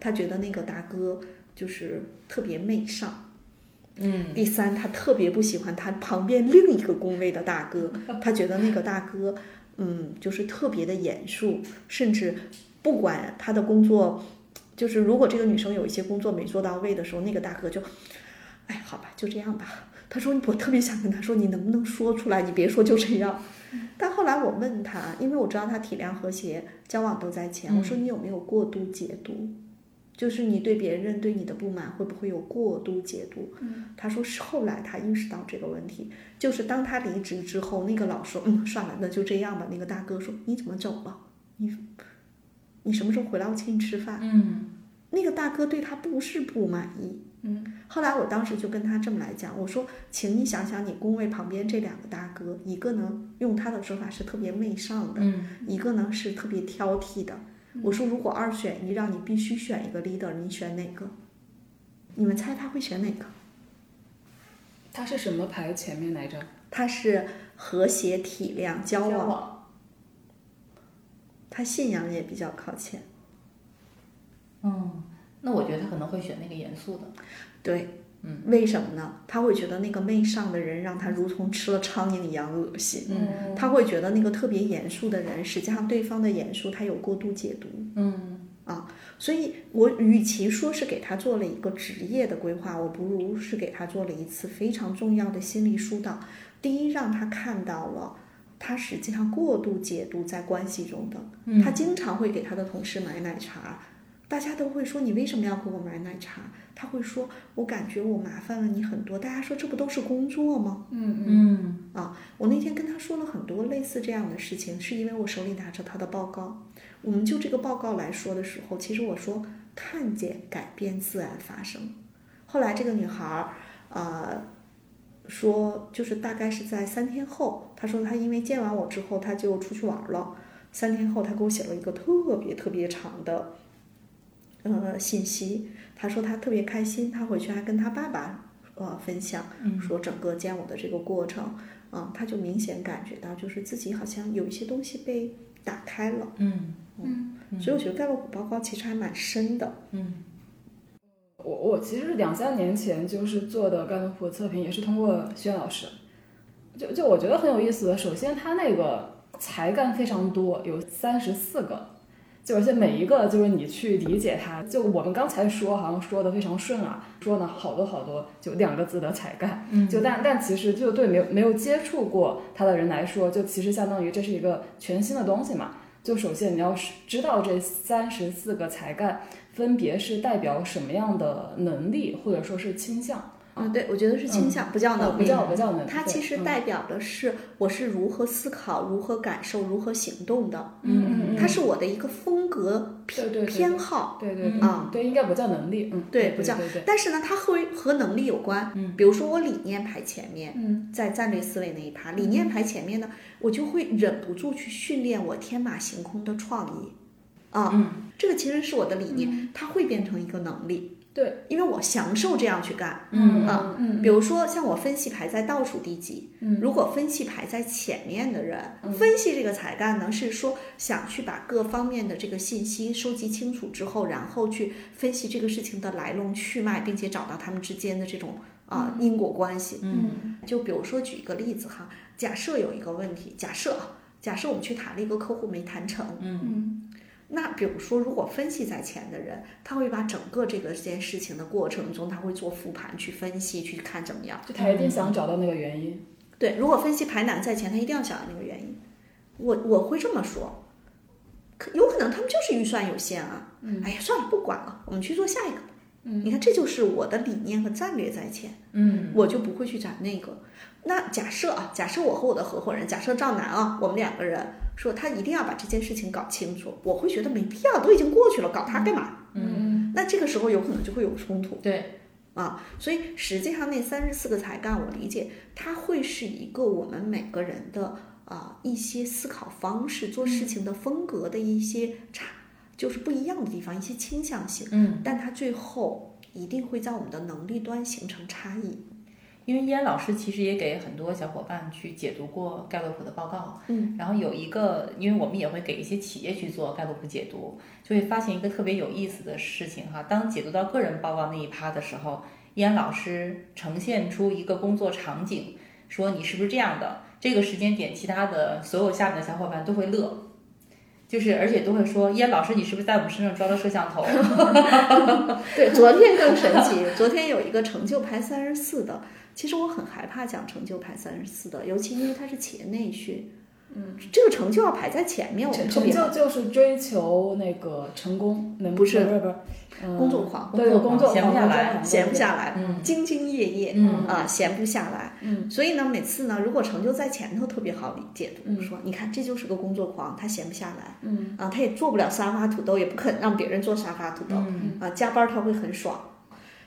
他觉得那个大哥就是特别媚上。嗯第三，他特别不喜欢他旁边另一个工位的大哥，他觉得那个大哥，嗯，就是特别的严肃，甚至不管他的工作，就是如果这个女生有一些工作没做到位的时候，那个大哥就，哎，好吧，就这样吧。他说我特别想跟他说，你能不能说出来？你别说就这样。但后来我问他，因为我知道他体谅和谐，交往都在前，我说你有没有过度解读？就是你对别人对你的不满会不会有过度解读？他说是后来他意识到这个问题，就是当他离职之后，那个老说嗯算了，那就这样吧。那个大哥说你怎么走了？你你什么时候回来？我请你吃饭。嗯那个大哥对他不是不满意，嗯，后来我当时就跟他这么来讲，我说，请你想想你工位旁边这两个大哥，一个呢用他的说法是特别媚上的，嗯一个呢是特别挑剔的。我说，如果二选一，让你必须选一个 leader，你选哪个？你们猜他会选哪个？他是什么排前面来着？他是和谐、体谅、交往，往他信仰也比较靠前。嗯，那我觉得他可能会选那个严肃的。对，嗯，为什么呢？他会觉得那个媚上的人让他如同吃了苍蝇一样恶心。嗯他会觉得那个特别严肃的人，实际上对方的严肃他有过度解读，嗯啊所以我与其说是给他做了一个职业的规划，我不如是给他做了一次非常重要的心理疏导。第一，让他看到了他实际上过度解读在关系中的，嗯他经常会给他的同事买奶茶，大家都会说你为什么要给我买奶茶？他会说，我感觉我麻烦了你很多。大家说这不都是工作吗？嗯嗯啊，我那天跟他说了很多类似这样的事情，是因为我手里拿着他的报告。我们就这个报告来说的时候，其实我说看见改变自然发生。后来这个女孩儿，呃，说就是大概是在三天后，她说她因为见完我之后，她就出去玩儿了。三天后，她给我写了一个特别特别长的，呃，信息。他说他特别开心，他回去还跟他爸爸呃分享，说整个见我的这个过程，嗯，他就明显感觉到就是自己好像有一些东西被打开了。嗯嗯所以我觉得盖洛普报告其实还蛮深的。嗯我我其实两三年前就是做的盖洛普测评，也是通过轩老师。就就我觉得很有意思的，首先他那个才干非常多，有三十四个，就而且每一个就是你去理解它，就我们刚才说好像说的非常顺啊，说呢好多好多，就两个字的才干，嗯。就但但其实就对没有没有接触过它的人来说，就其实相当于这是一个全新的东西嘛。就首先你要是知道这三十四个才干分别是代表什么样的能力或者说是倾向，嗯，对，我觉得是倾向，不叫呃能力。不叫不叫能力，它其实代表的是我是如何思考、如何感受、如何行动的。嗯嗯嗯，它是我的一个风格对对对偏好。对对对啊对，应该不叫能力，嗯，对对不叫对对，但是呢，它会和能力有关。嗯比如说我理念排前面，嗯在战略思维那一趴，理念排前面呢，我就会忍不住去训练我天马行空的创意。啊，嗯这个其实是我的理念，它会变成一个能力。对，因为我享受这样去干。嗯啊嗯比如说，像我分析排在倒数第几，嗯如果分析排在前面的人，分析这个才干呢，是说想去把各方面的这个信息收集清楚之后，然后去分析这个事情的来龙去脉，并且找到他们之间的这种啊、因果关系。嗯就比如说举一个例子哈，假设有一个问题，假设啊假设我们去谈了一个客户没谈成，嗯嗯那比如说，如果分析在前的人，他会把整个这个这件事情的过程中，他会做复盘去分析，去看怎么样。就他一定想找到那个原因，对，如果分析排难在前，他一定要想到那个原因。我我会这么说，可有可能他们就是预算有限啊。嗯，哎呀，算了，不管了，我们去做下一个。嗯，你看，这就是我的理念和战略在前。嗯，我就不会去找那个。那假设啊，假设我和我的合伙人，假设赵楠啊，我们两个人说他一定要把这件事情搞清楚，我会觉得没必要，都已经过去了，搞它干嘛？嗯，那这个时候有可能就会有冲突。对，啊，所以实际上那三十四个才干，我理解它会是一个我们每个人的啊一些思考方式、做事情的风格的一些差，就是不一样的地方，一些倾向性。嗯，但它最后一定会在我们的能力端形成差异。因为伊安老师其实也给很多小伙伴去解读过盖洛普的报告，嗯，然后有一个，因为我们也会给一些企业去做盖洛普解读，就会发现一个特别有意思的事情哈。当解读到个人报告那一趴的时候，伊安老师呈现出一个工作场景，说你是不是这样的？这个时间点，其他的所有下面的小伙伴都会乐。就是，而且都会说，伊安老师，你是不是在我们身上装了摄像头？对，昨天更神奇，昨天有一个成就排三十四的，其实我很害怕讲成就排三十四的，尤其因为它是企业内训，嗯，这个成就要排在前面，我们特别成就就是追求那个成功，能不是不是不是，嗯工作狂，对工作闲不下来闲不下来，嗯。兢兢业业，嗯。啊，闲不下来。嗯。所以呢，每次呢，如果成就在前头特别好理解读，嗯。说你看这就是个工作狂，他闲不下来嗯。啊，他也做不了沙发土豆，也不肯让别人做沙发土豆嗯。啊，加班他会很爽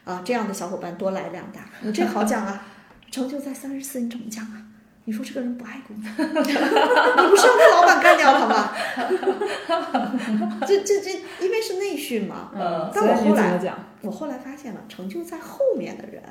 啊，这样的小伙伴多来两打，你这好讲啊，成就在三十四，你怎么讲啊？你说这个人不爱工作，你不是要他老板干掉他吗？这这这，因为是内训嘛，嗯，但我后来？我后来发现了，成就在后面的人，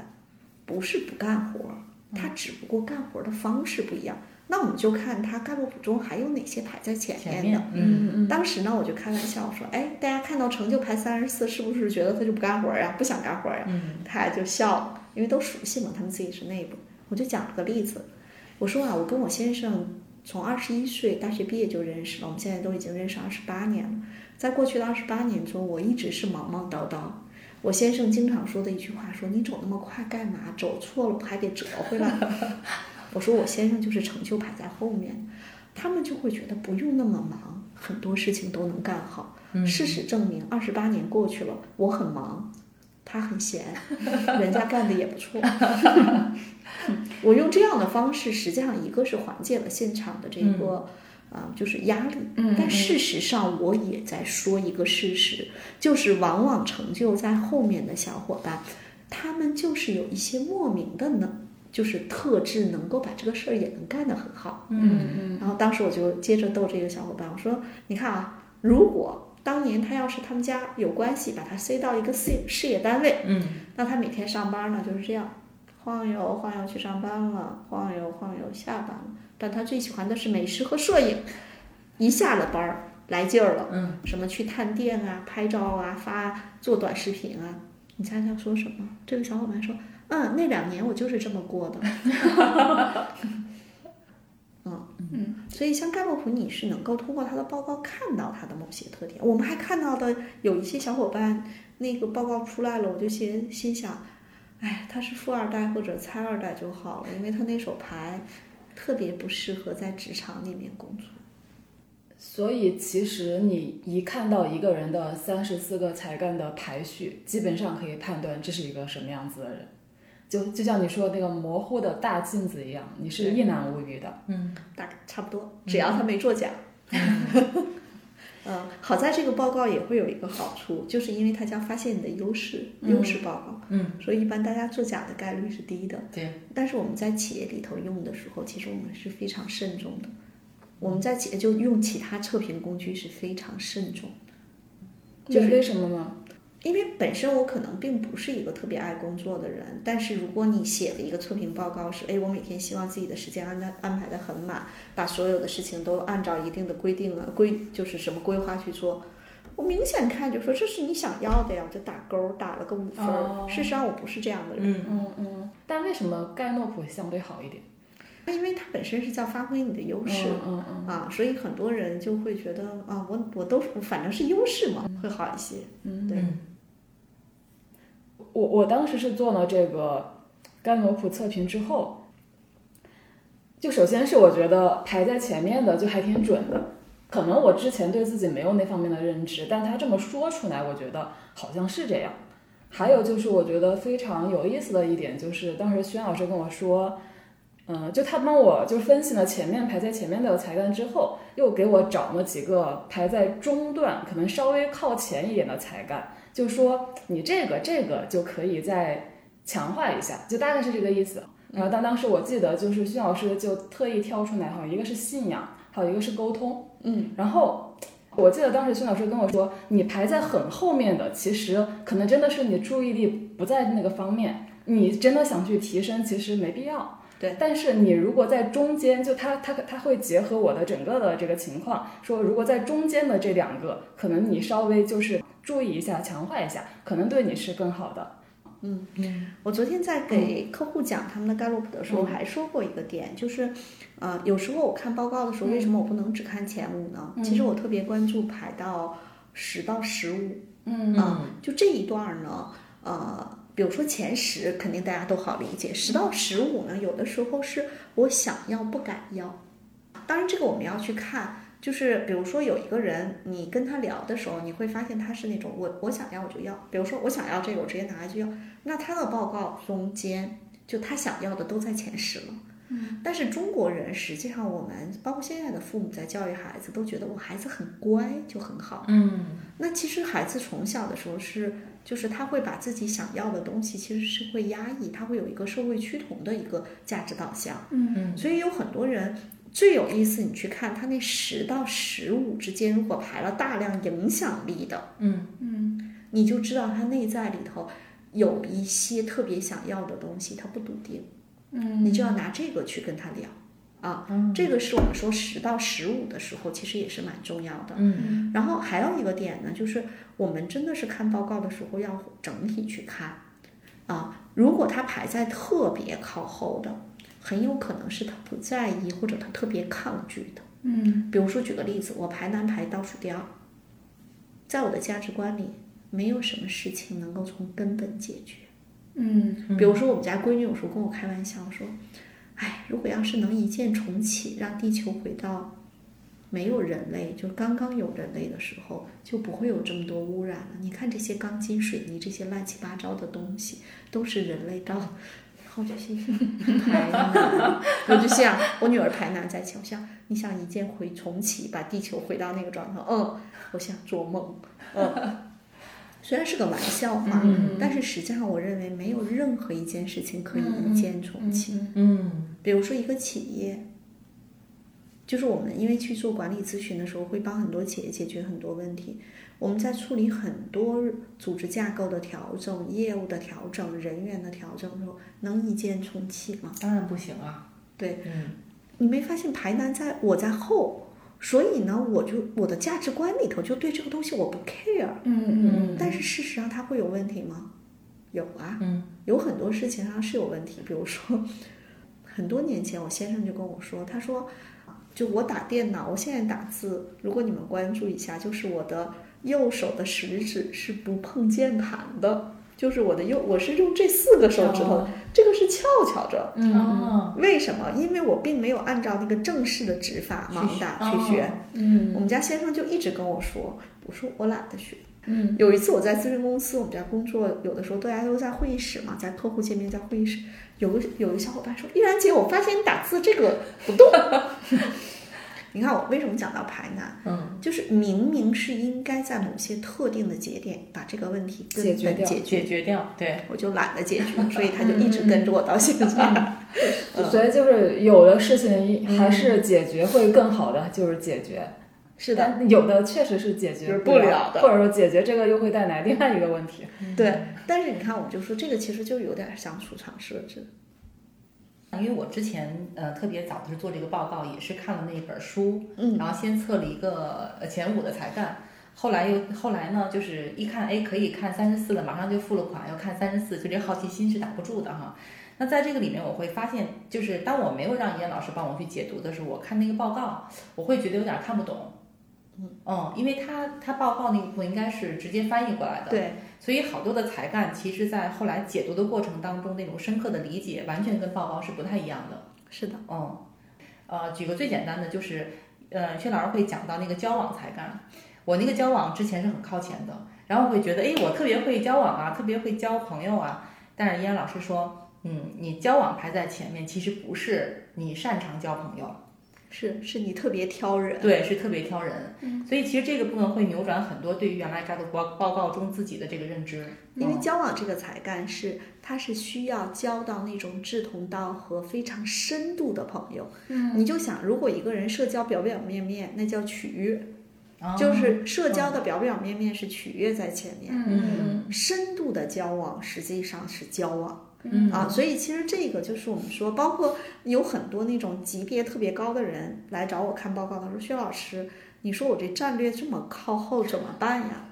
不是不干活儿，他只不过干活儿的方式不一样。那我们就看他盖洛普中还有哪些排在前面的。嗯嗯当时呢，我就开玩笑说：“哎，大家看到成就排三十四，是不是觉得他就不干活儿呀？不想干活儿呀？”嗯他俩就笑了，因为都熟悉嘛，他们自己是内部。我就讲了个例子，我说啊，我跟我先生从二十一岁大学毕业就认识了，我们现在都已经认识二十八年了。在过去的二十八年中，我一直是忙忙叨叨。我先生经常说的一句话说：“你走那么快干嘛？走错了不还得折回来？”我说我先生就是成就排在后面，他们就会觉得不用那么忙，很多事情都能干好。嗯事实证明，二十八年过去了，我很忙，他很闲，人家干的也不错。我用这样的方式，实际上一个是缓解了现场的这个。啊、就是压力。嗯但事实上，我也在说一个事实，就是往往成就在后面的小伙伴，他们就是有一些莫名的呢，就是特质，能够把这个事儿也能干得很好。嗯嗯然后当时我就接着逗这个小伙伴，我说：“你看啊，如果当年他要是他们家有关系，把他塞到一个事事业单位，嗯那他每天上班呢就是这样，晃悠晃悠去上班了，晃悠晃悠下班了。但他最喜欢的是美食和摄影，一下了班儿来劲儿了，嗯，什么去探店啊、拍照啊、发做短视频啊。你猜他说什么？这个小伙伴说：“嗯，那两年我就是这么过的。”嗯嗯，所以像盖洛普，你是能够通过他的报告看到他的某些特点。我们还看到的有一些小伙伴，那个报告出来了，我就心心想，哎，他是富二代或者猜二代就好了，因为他那手牌特别不适合在职场里面工作。所以其实你一看到一个人的三十四个才干的排序，基本上可以判断这是一个什么样子的人。就就像你说那个模糊的大镜子一样，你是一览无余的。嗯大概差不多，只要他没作假。嗯，好在这个报告也会有一个好处，就是因为它将发现你的优势，优势报告，嗯，所以一般大家作假的概率是低的。对，但是我们在企业里头用的时候，其实我们是非常慎重的。我们在企业就用其他测评工具是非常慎重，就是为什么呢？因为本身我可能并不是一个特别爱工作的人，但是如果你写的一个测评报告是，哎，我每天希望自己的时间安排安排的很满，把所有的事情都按照一定的规定啊规就是什么规划去做，我明显看就说这是你想要的呀，我就打勾打了个五分事实上我不是这样的人，嗯嗯嗯。但为什么盖诺普相对好一点？那因为它本身是叫发挥你的优势。嗯嗯啊，所以很多人就会觉得啊，我我都反正是优势嘛，会好一些。嗯对嗯我我当时是做了这个甘罗普测评之后，就首先是我觉得排在前面的就还挺准的，可能我之前对自己没有那方面的认知，但他这么说出来，我觉得好像是这样。还有就是，我觉得非常有意思的一点，就是当时轩老师跟我说，嗯，就他帮我就分析了前面排在前面的才干之后，又给我找了几个排在中段，可能稍微靠前一点的才干，就说你这个这个就可以再强化一下，就大概是这个意思。然后当当时我记得就是薛老师就特意挑出来，好像一个是信仰，还有一个是沟通，嗯，然后。我记得当时薛老师跟我说，你排在很后面的，其实可能真的是你注意力不在那个方面，你真的想去提升，其实没必要。对，但是你如果在中间，就他他他会结合我的整个的这个情况，说如果在中间的这两个，可能你稍微就是注意一下，强化一下，可能对你是更好的。嗯嗯，我昨天在给客户讲他们的盖洛普的时候，还说过一个点，就是，呃，有时候我看报告的时候，为什么我不能只看前五呢？其实我特别关注排到十到十五，嗯啊，就这一段呢，呃，比如说前十，肯定大家都好理解，十到十五呢，有的时候是我想要不敢要，当然这个我们要去看。就是比如说有一个人，你跟他聊的时候，你会发现他是那种我我想要我就要，比如说我想要这个，我直接拿来就要。那他的报告中间，就他想要的都在前十了。嗯。但是中国人实际上，我们包括现在的父母在教育孩子，都觉得我孩子很乖就很好。嗯。那其实孩子从小的时候是，就是他会把自己想要的东西其实是会压抑，他会有一个社会趋同的一个价值导向。嗯嗯。所以有很多人。最有意思，你去看他那十到十五之间，如果排了大量影响力的，嗯。嗯，你就知道他内在里头有一些特别想要的东西，他不笃定，嗯，你就要拿这个去跟他聊啊，这个是我们说十到十五的时候，其实也是蛮重要的，嗯，然后还有一个点呢，就是我们真的是看报告的时候要整体去看啊，如果他排在特别靠后的。很有可能是他不在意，或者他特别抗拒的。嗯，比如说举个例子，我排难排倒数第二，在我的价值观里，没有什么事情能够从根本解决。嗯，比如说我们家闺女有时候跟我开玩笑说：“哎，如果要是能一键重启，让地球回到没有人类，就刚刚有人类的时候，就不会有这么多污染了。你看这些钢筋水泥，这些乱七八糟的东西，都是人类到。”好就心排难，我就想我女儿排难在前，我想你想一键回重启，把地球回到那个状态，嗯，我想做梦，嗯，虽然是个玩笑话，但是实际上我认为没有任何一件事情可以一键重启，嗯，比如说一个企业，就是我们因为去做管理咨询的时候，会帮很多企业解决很多问题。我们在处理很多组织架构的调整、业务的调整、人员的调整的时候，能一键重启吗？当然不行啊。对，嗯，你没发现排难在我在后，所以呢，我就我的价值观里头就对这个东西我不 care。嗯嗯。但是事实上它会有问题吗？有啊。嗯。有很多事情上是有问题，比如说，很多年前我先生就跟我说，他说，就我打电脑，我现在打字，如果你们关注一下，就是我的。右手的食指是不碰键盘的，就是我的右，我是用这四个手指头，这个是翘翘着。嗯，为什么？因为我并没有按照那个正式的指法盲打去学。嗯，我们家先生就一直跟我说，我说我懒得学。嗯，有一次我在咨询公司，我们家工作有的时候大家都在会议室嘛，在客户见面在会议室，有个有个小伙伴说：“依然姐，我发现你打字这个不动。” 你看我为什么讲到排难？嗯，就是明明是应该在某些特定的节点把这个问题解决掉，解决掉。对，我就懒得解决，所以他就一直跟着我到现在。所以就是有的事情还是解决会更好的，就是解决。是的，有的确实是解决不了的，或者说解决这个又会带来另外一个问题。对，但是你看，我们就说这个其实就有点像出厂设置。因为我之前呃特别早的是做这个报告，也是看了那一本书，嗯，然后先测了一个呃前五的才干，后来又后来呢，就是一看哎可以看三十四了，马上就付了款，要看三十四，就这好奇心是打不住的哈。那在这个里面，我会发现，就是当我没有让严老师帮我去解读的时候，我看那个报告，我会觉得有点看不懂，嗯，因为他他报告那部分应该是直接翻译过来的，对。所以好多的才干，其实，在后来解读的过程当中，那种深刻的理解，完全跟报告是不太一样的。是的，嗯，呃，举个最简单的，就是呃，薛老师会讲到那个交往才干。我那个交往之前是很靠前的，然后会觉得，哎，我特别会交往啊，特别会交朋友啊。但是依然老师说，嗯，你交往排在前面，其实不是你擅长交朋友，是是你特别挑人，对，是特别挑人。所以其实这个部分会扭转很多对于原来盖洛普报报告中自己的这个认知。因为交往这个才干是，它是需要交到那种志同道合、非常深度的朋友。嗯你就想，如果一个人社交表表面面，那叫取悦，哦就是社交的表表面面是取悦在前面，嗯深度的交往实际上是交往。嗯啊，所以其实这个就是我们说，包括有很多那种级别特别高的人来找我看报告，他说薛老师，你说我这战略这么靠后怎么办呀？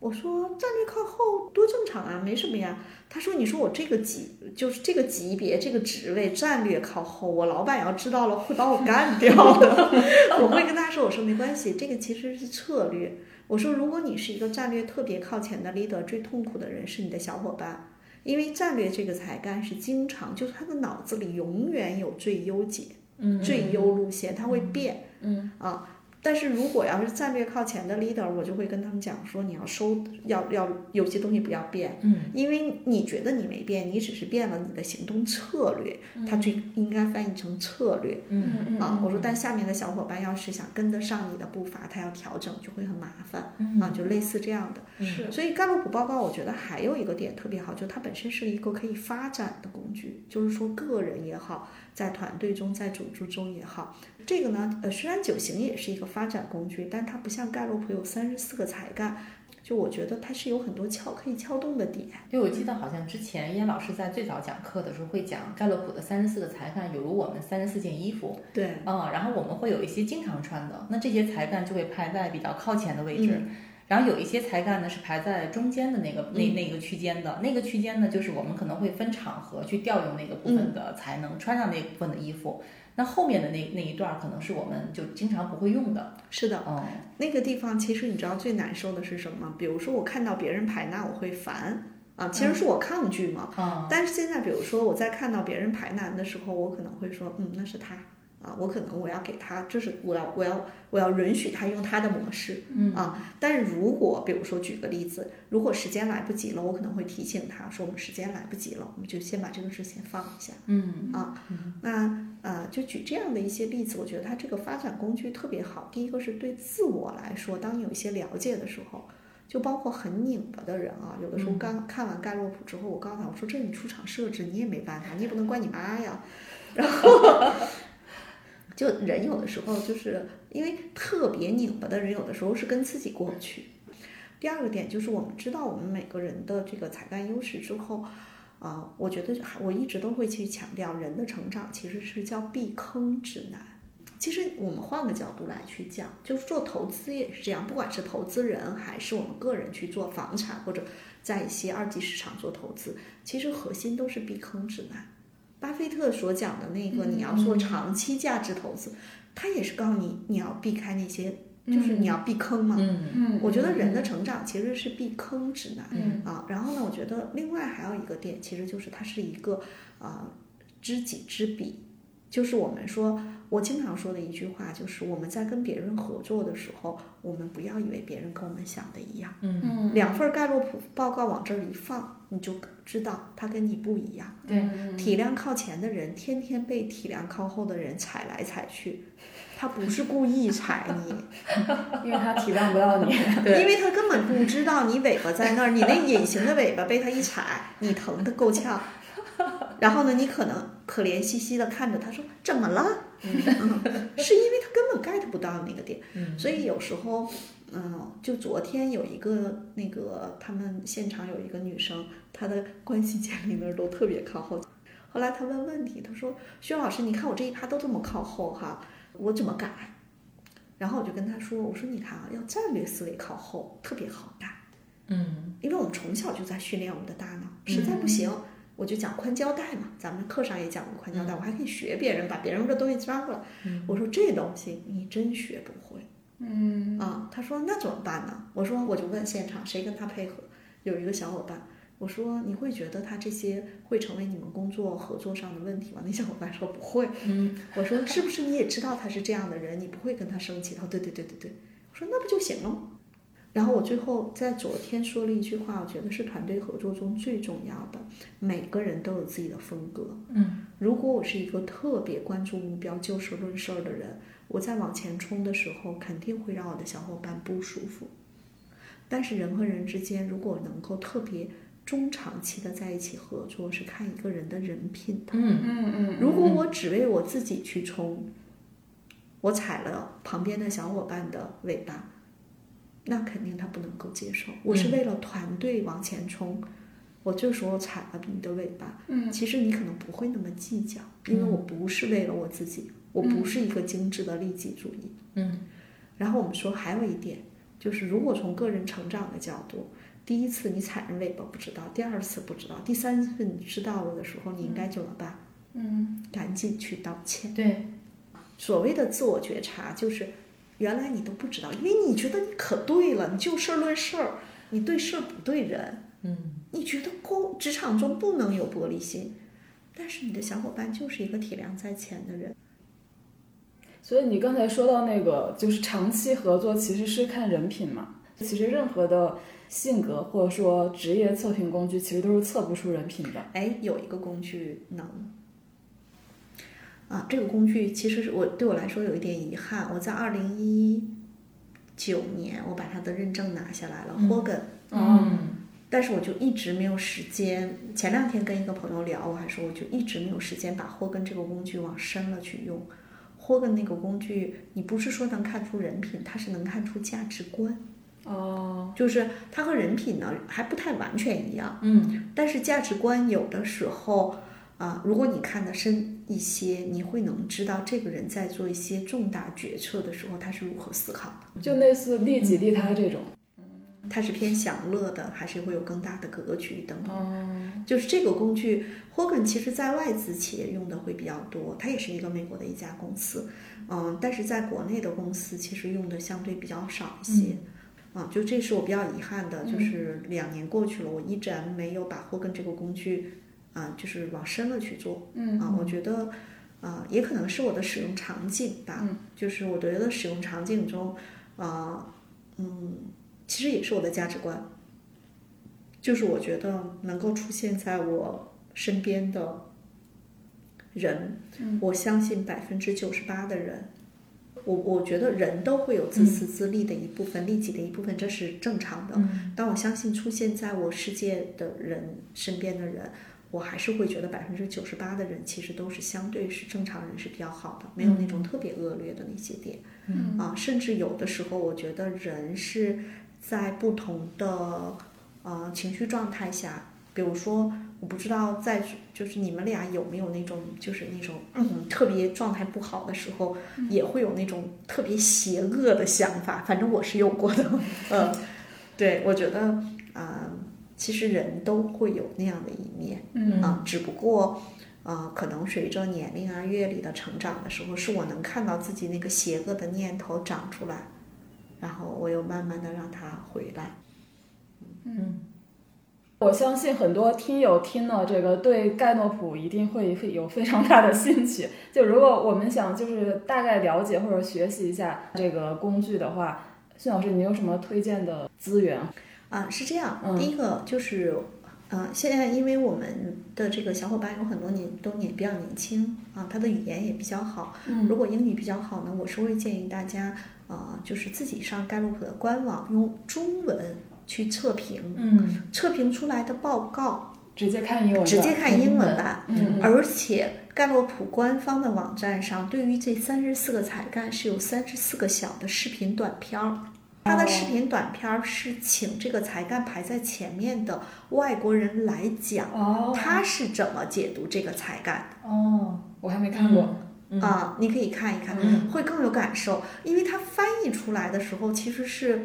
我说战略靠后多正常啊，没什么呀。他说你说我这个级就是这个级别这个职位战略靠后，我老板要知道了会把我干掉的。我会跟他说，我说没关系，这个其实是策略。我说如果你是一个战略特别靠前的 leader，最痛苦的人是你的小伙伴。因为战略这个才干是经常，就是他的脑子里永远有最优解、嗯最优路线，他会变嗯啊。但是如果要是战略靠前的 leader，我就会跟他们讲说，你要收，要要有些东西不要变，嗯因为你觉得你没变，你只是变了你的行动策略，它最应该翻译成策略嗯嗯啊。我说，但下面的小伙伴要是想跟得上你的步伐，他要调整就会很麻烦嗯啊，就类似这样的。是所以盖洛普报告，我觉得还有一个点特别好，就是它本身是一个可以发展的工具，就是说个人也好，在团队中，在组织中也好，这个呢，呃，虽然九型也是一个发展工具，但它不像盖洛普有三十四个才干，就我觉得它是有很多撬可以撬动的点。对，我记得好像之前燕老师在最早讲课的时候会讲盖洛普的三十四个才干，有如我们三十四件衣服，对，嗯，然后我们会有一些经常穿的，那这些才干就会排在比较靠前的位置。然后有一些才干呢是排在中间的那个那那个区间的，那个区间呢就是我们可能会分场合去调用那个部分的才能，穿上那部分的衣服。那后面的那那一段儿可能是我们就经常不会用的，是的，嗯那个地方其实你知道最难受的是什么吗？比如说我看到别人排难，我会烦啊，其实是我抗拒嘛。嗯但是现在，比如说我在看到别人排难的时候，我可能会说，嗯，那是他啊，我可能我要给他，这是我要我要我要允许他用他的模式，嗯啊。但是如果比如说举个例子，如果时间来不及了，我可能会提醒他说，我们时间来不及了，我们就先把这个事先放一下。嗯啊，那呃，就举这样的一些例子，我觉得他这个发展工具特别好。第一个是对自我来说，当你有一些了解的时候，就包括很拧巴的人啊，有的时候刚看完盖洛普之后，我告诉他，我说这是你出厂设置，你也没办法，你也不能怪你妈呀。然后，就人有的时候就是因为特别拧巴的人，有的时候是跟自己过不去。第二个点就是我们知道我们每个人的这个才干优势之后，啊、我觉得我一直都会去强调，人的成长其实是叫避坑指南。其实我们换个角度来去讲，就是做投资也是这样，不管是投资人还是我们个人去做房产或者在一些二级市场做投资，其实核心都是避坑指南。巴菲特所讲的那个，你要做长期价值投资，他也是告诉你你要避开那些，就是你要避坑嘛。嗯。嗯，我觉得人的成长其实是避坑指南。嗯。啊，然后呢，我觉得另外还有一个点，其实就是它是一个啊、知己知彼，就是我们说，我经常说的一句话，就是我们在跟别人合作的时候，我们不要以为别人跟我们想的一样，嗯，嗯。两份盖洛普报告往这儿一放，你就知道他跟你不一样。对，体量靠前的人，天天被体量靠后的人踩来踩去，他不是故意踩你。因为他体谅不到你，因为他根本不知道你尾巴在那儿，你那隐形的尾巴被他一踩，你疼得够呛。然后呢，你可能可怜兮兮的看着他说：“怎么了？”嗯，是因为他根本 get 不到那个点。嗯所以有时候，嗯，就昨天有一个那个他们现场有一个女生，她的关系键里面都特别靠后。后来她问问题，她说：“薛老师，你看我这一趴都这么靠后哈，我怎么改？”然后我就跟她说：“我说你看啊，要战略思维靠后特别好改，嗯因为我们从小就在训练我们的大脑，实在不行。我就讲宽胶带嘛，咱们课上也讲过宽胶带，我还可以学别人，把别人的东西抓过来。我说这东西你真学不会，嗯啊，他说那怎么办呢？我说我就问现场谁跟他配合，有一个小伙伴，我说你会觉得他这些会成为你们工作合作上的问题吗？那小伙伴说不会。嗯，我说是不是你也知道他是这样的人，你不会跟他生气？他说对对对对对。我说那不就行了吗？然后我最后在昨天说了一句话，我觉得是团队合作中最重要的，每个人都有自己的风格。嗯，如果我是一个特别关注目标、就事论事儿的人，我在往前冲的时候肯定会让我的小伙伴不舒服。但是人和人之间如果能够特别中长期的在一起合作，是看一个人的人品的。嗯嗯嗯，如果我只为我自己去冲，我踩了旁边的小伙伴的尾巴，那肯定他不能够接受。我是为了团队往前冲，我这时候踩了你的尾巴，嗯其实你可能不会那么计较，因为我不是为了我自己，我不是一个精致的利己主义。嗯然后我们说还有一点，就是如果从个人成长的角度，第一次你踩人尾巴不知道，第二次不知道，第三次你知道了的时候，你应该怎么办？嗯赶紧去道歉。对，所谓的自我觉察，就是原来你都不知道，因为你觉得你可对了，你就事儿论事儿，你对事儿不对人，嗯你觉得工职场中不能有玻璃心，但是你的小伙伴就是一个体谅在前的人。所以你刚才说到那个，就是长期合作其实是看人品嘛。其实任何的性格或者说职业测评工具，其实都是测不出人品的。哎，有一个工具能。啊，这个工具其实是我对我来说有一点遗憾。我在二零一九年我把它的认证拿下来了、嗯 h o g a n 嗯但是我就一直没有时间。前两天跟一个朋友聊，我还说我就一直没有时间把霍根这个工具往深了去用。霍根那个工具，你不是说能看出人品，它是能看出价值观，哦，就是它和人品呢还不太完全一样。嗯但是价值观有的时候啊，如果你看得深一些，你会能知道这个人在做一些重大决策的时候，他是如何思考的。就类似利己利他这种。他是偏享乐的，还是会有更大的格局等等。哦，就是这个工具，Hogan 其实在外资企业用的会比较多，它也是一个美国的一家公司，嗯，但是在国内的公司其实用的相对比较少一些。啊，就这是我比较遗憾的，就是两年过去了，我依然没有把 Hogan 这个工具啊，就是往深了去做。嗯啊，我觉得，啊，也可能是我的使用场景吧，嗯就是我觉得使用场景中，啊，嗯，其实也是我的价值观，就是我觉得能够出现在我身边的人，嗯我相信百分之九十八的人。我我觉得人都会有自私自利的一部分，利己的一部分，这是正常的。嗯但我相信出现在我世界的人身边的人，我还是会觉得百分之九十八的人其实都是相对是正常人是比较好的，没有那种特别恶劣的那些点。嗯啊，甚至有的时候我觉得人是在不同的呃情绪状态下，比如说我不知道在就是你们俩有没有那种就是那种嗯特别状态不好的时候，也会有那种特别邪恶的想法，反正我是有过的。呃，对，我觉得啊、呃其实人都会有那样的一面。嗯啊，只不过，呃，可能随着年龄啊、阅历的成长的时候，是我能看到自己那个邪恶的念头长出来，然后我又慢慢的让他回来。嗯我相信很多听友听了这个，对盖诺普一定会会有非常大的兴趣。就如果我们想就是大概了解或者学习一下这个工具的话，孙老师，你有什么推荐的资源？啊，是这样，嗯第一个就是，呃，现在因为我们的这个小伙伴有很多年都年比较年轻啊，他的语言也比较好。嗯如果英语比较好呢，我是会建议大家，呃，就是自己上盖洛普的官网用中文去测评，嗯测评出来的报告直接看英文，直接看英文版。嗯嗯而且盖洛普官方的网站上，对于这三十四个才干是有三十四个小的视频短片儿。他的视频短片儿是请这个才干排在前面的外国人来讲，哦他是怎么解读这个才干的哦，我还没看过。嗯啊？你可以看一看，嗯会更有感受，因为它翻译出来的时候其实是。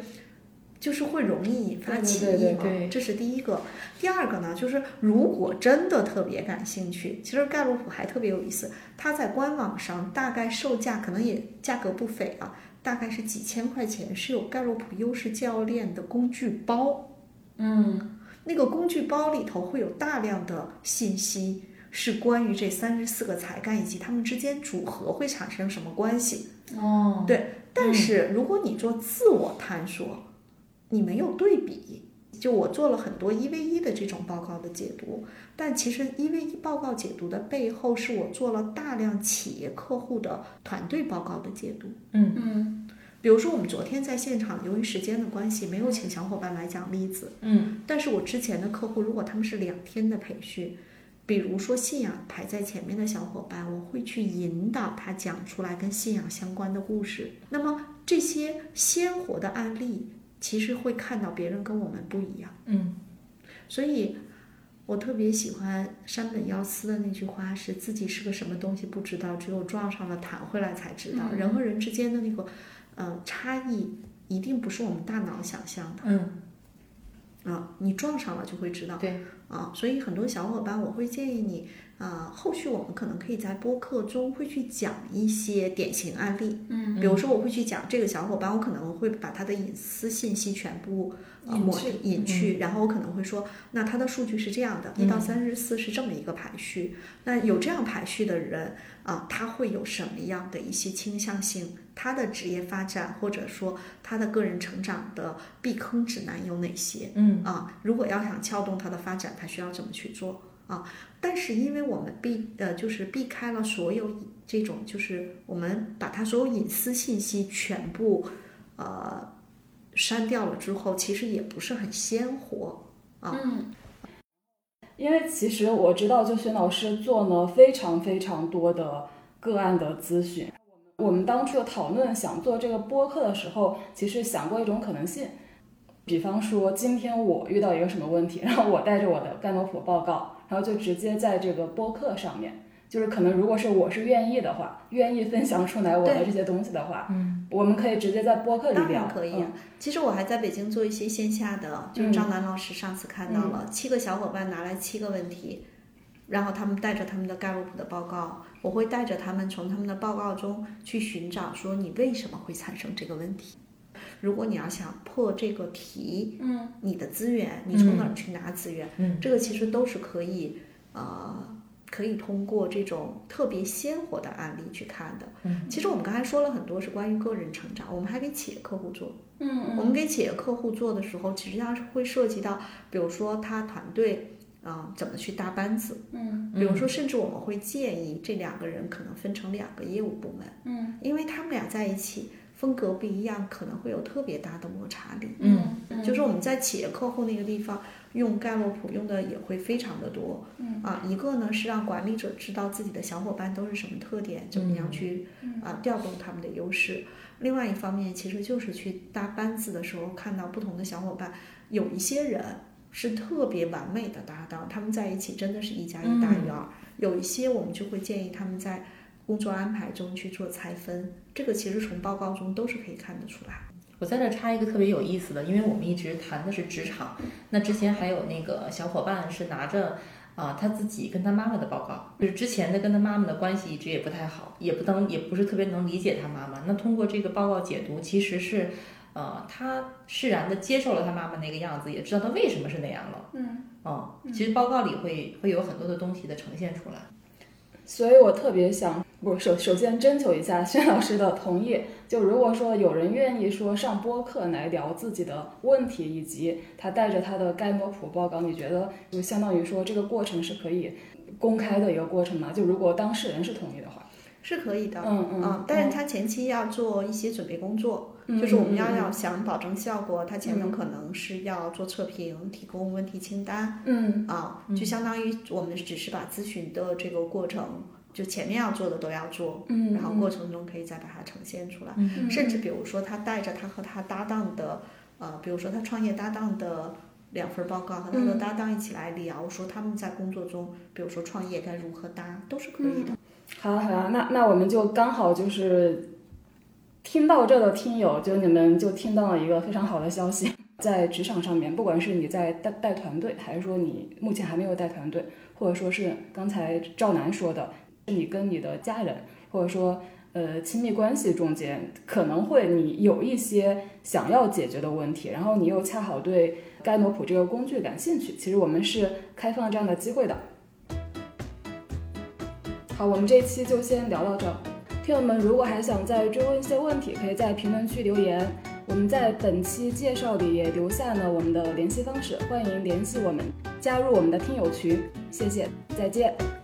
就是会容易引发歧义嘛，这是第一个。第二个呢，就是如果真的特别感兴趣，其实盖洛普还特别有意思，它在官网上大概售价可能也价格不菲啊，大概是几千块钱，是有盖洛普优势教练的工具包。嗯那个工具包里头会有大量的信息，是关于这三十四个才干以及他们之间组合会产生什么关系。哦，对，但是如果你做自我探索，你没有对比。就我做了很多一 v 一的这种报告的解读，但其实一 v 一报告解读的背后，是我做了大量企业客户的团队报告的解读。嗯嗯比如说，我们昨天在现场，由于时间的关系，没有请小伙伴来讲例子。嗯但是我之前的客户，如果他们是两天的培训，比如说信仰排在前面的小伙伴，我会去引导他讲出来跟信仰相关的故事。那么这些鲜活的案例，其实会看到别人跟我们不一样。嗯所以我特别喜欢山本耀司的那句话是：自己是个什么东西不知道，只有撞上了弹回来才知道。嗯人和人之间的那个呃差异，一定不是我们大脑想象的。嗯，啊，你撞上了就会知道。对啊，所以很多小伙伴，我会建议你啊，后续我们可能可以在播客中会去讲一些典型案例。嗯比如说，我会去讲这个小伙伴，我可能会把他的隐私信息全部呃抹隐去隐去，然后我可能会说，那他的数据是这样的，一到三十四是这么一个排序。那有这样排序的人啊，他会有什么样的一些倾向性？他的职业发展或者说他的个人成长的避坑指南有哪些？嗯啊，如果要想撬动他的发展，他需要怎么去做啊？但是因为我们避呃就是避开了所有这种，就是我们把他所有隐私信息全部呃删掉了之后，其实也不是很鲜活啊。嗯。因为其实我知道，就薛老师做了非常非常多的个案的咨询。我们当初的讨论想做这个播客的时候，其实想过一种可能性，比方说今天我遇到一个什么问题，然后我带着我的盖洛普报告，然后就直接在这个播客上面，就是可能如果是我是愿意的话，愿意分享出来我的这些东西的话，嗯我们可以直接在播客里当聊，然可以其实我还在北京做一些线下的，就是嗯张楠老师上次看到了、七个小伙伴拿来七个问题，然后他们带着他们的盖洛普的报告，我会带着他们从他们的报告中去寻找说你为什么会产生这个问题。如果你要想破这个题，嗯你的资源，你从哪儿去拿资源？嗯这个其实都是可以，呃，可以通过这种特别鲜活的案例去看的。嗯，其实我们刚才说了很多是关于个人成长，我们还给企业客户做。嗯我们给企业客户做的时候，实际上是会涉及到，比如说他团队啊、怎么去搭班子，嗯。比如说甚至我们会建议这两个人可能分成两个业务部门，嗯。因为他们俩在一起风格不一样，可能会有特别大的摩擦力。嗯。就是我们在企业客户那个地方用盖洛普用的也会非常的多，嗯啊，一个呢是让管理者知道自己的小伙伴都是什么特点，怎么样去啊调动他们的优势。另外一方面，其实就是去搭班子的时候看到不同的小伙伴，有一些人是特别完美的搭档，他们在一起真的是一加一大于二。有一些我们就会建议他们在工作安排中去做拆分，这个其实从报告中都是可以看得出来。我在这插一个特别有意思的，因为我们一直谈的是职场，那之前还有那个小伙伴是拿着啊、他自己跟他妈妈的报告，就是之前的跟他妈妈的关系一直也不太好，也不能也不是特别能理解他妈妈。那通过这个报告解读，其实是呃他释然的接受了他妈妈那个样子，也知道他为什么是那样了。嗯。哦、其实报告里会会有很多的东西的呈现出来。所以我特别想，不首首先征求一下薛老师的同意。就如果说有人愿意说上播客来聊自己的问题，以及他带着他的盖诺普报告，你觉得就相当于说这个过程是可以公开的一个过程吗？就如果当事人是同意的话，是可以的，嗯嗯啊，但是他前期要做一些准备工作，嗯就是我们要要想保证效果，他前面嗯可能是要做测评，提供问题清单嗯啊，就相当于我们只是把咨询的这个过程，就前面要做的都要做，嗯，然后过程中可以再把它呈现出来，嗯甚至比如说他带着他和他搭档的，呃，比如说他创业搭档的。两份报告和他的嗯搭档一起来聊，说他们在工作中，比如说创业该如何搭，都是可以的。好啊好啊，那那我们就刚好就是听到这的听友，就你们就听到了一个非常好的消息，在职场上面，不管是你在带带团队，还是说你目前还没有带团队，或者说是刚才赵楠说的，是你跟你的家人，或者说呃亲密关系中间，可能会你有一些想要解决的问题，然后你又恰好对盖诺普这个工具感兴趣，其实我们是开放这样的机会的。好，我们这期就先聊到这儿。听友们，如果还想再追问一些问题，可以在评论区留言。我们在本期介绍里也留下了我们的联系方式，欢迎联系我们，加入我们的听友群。谢谢，再见。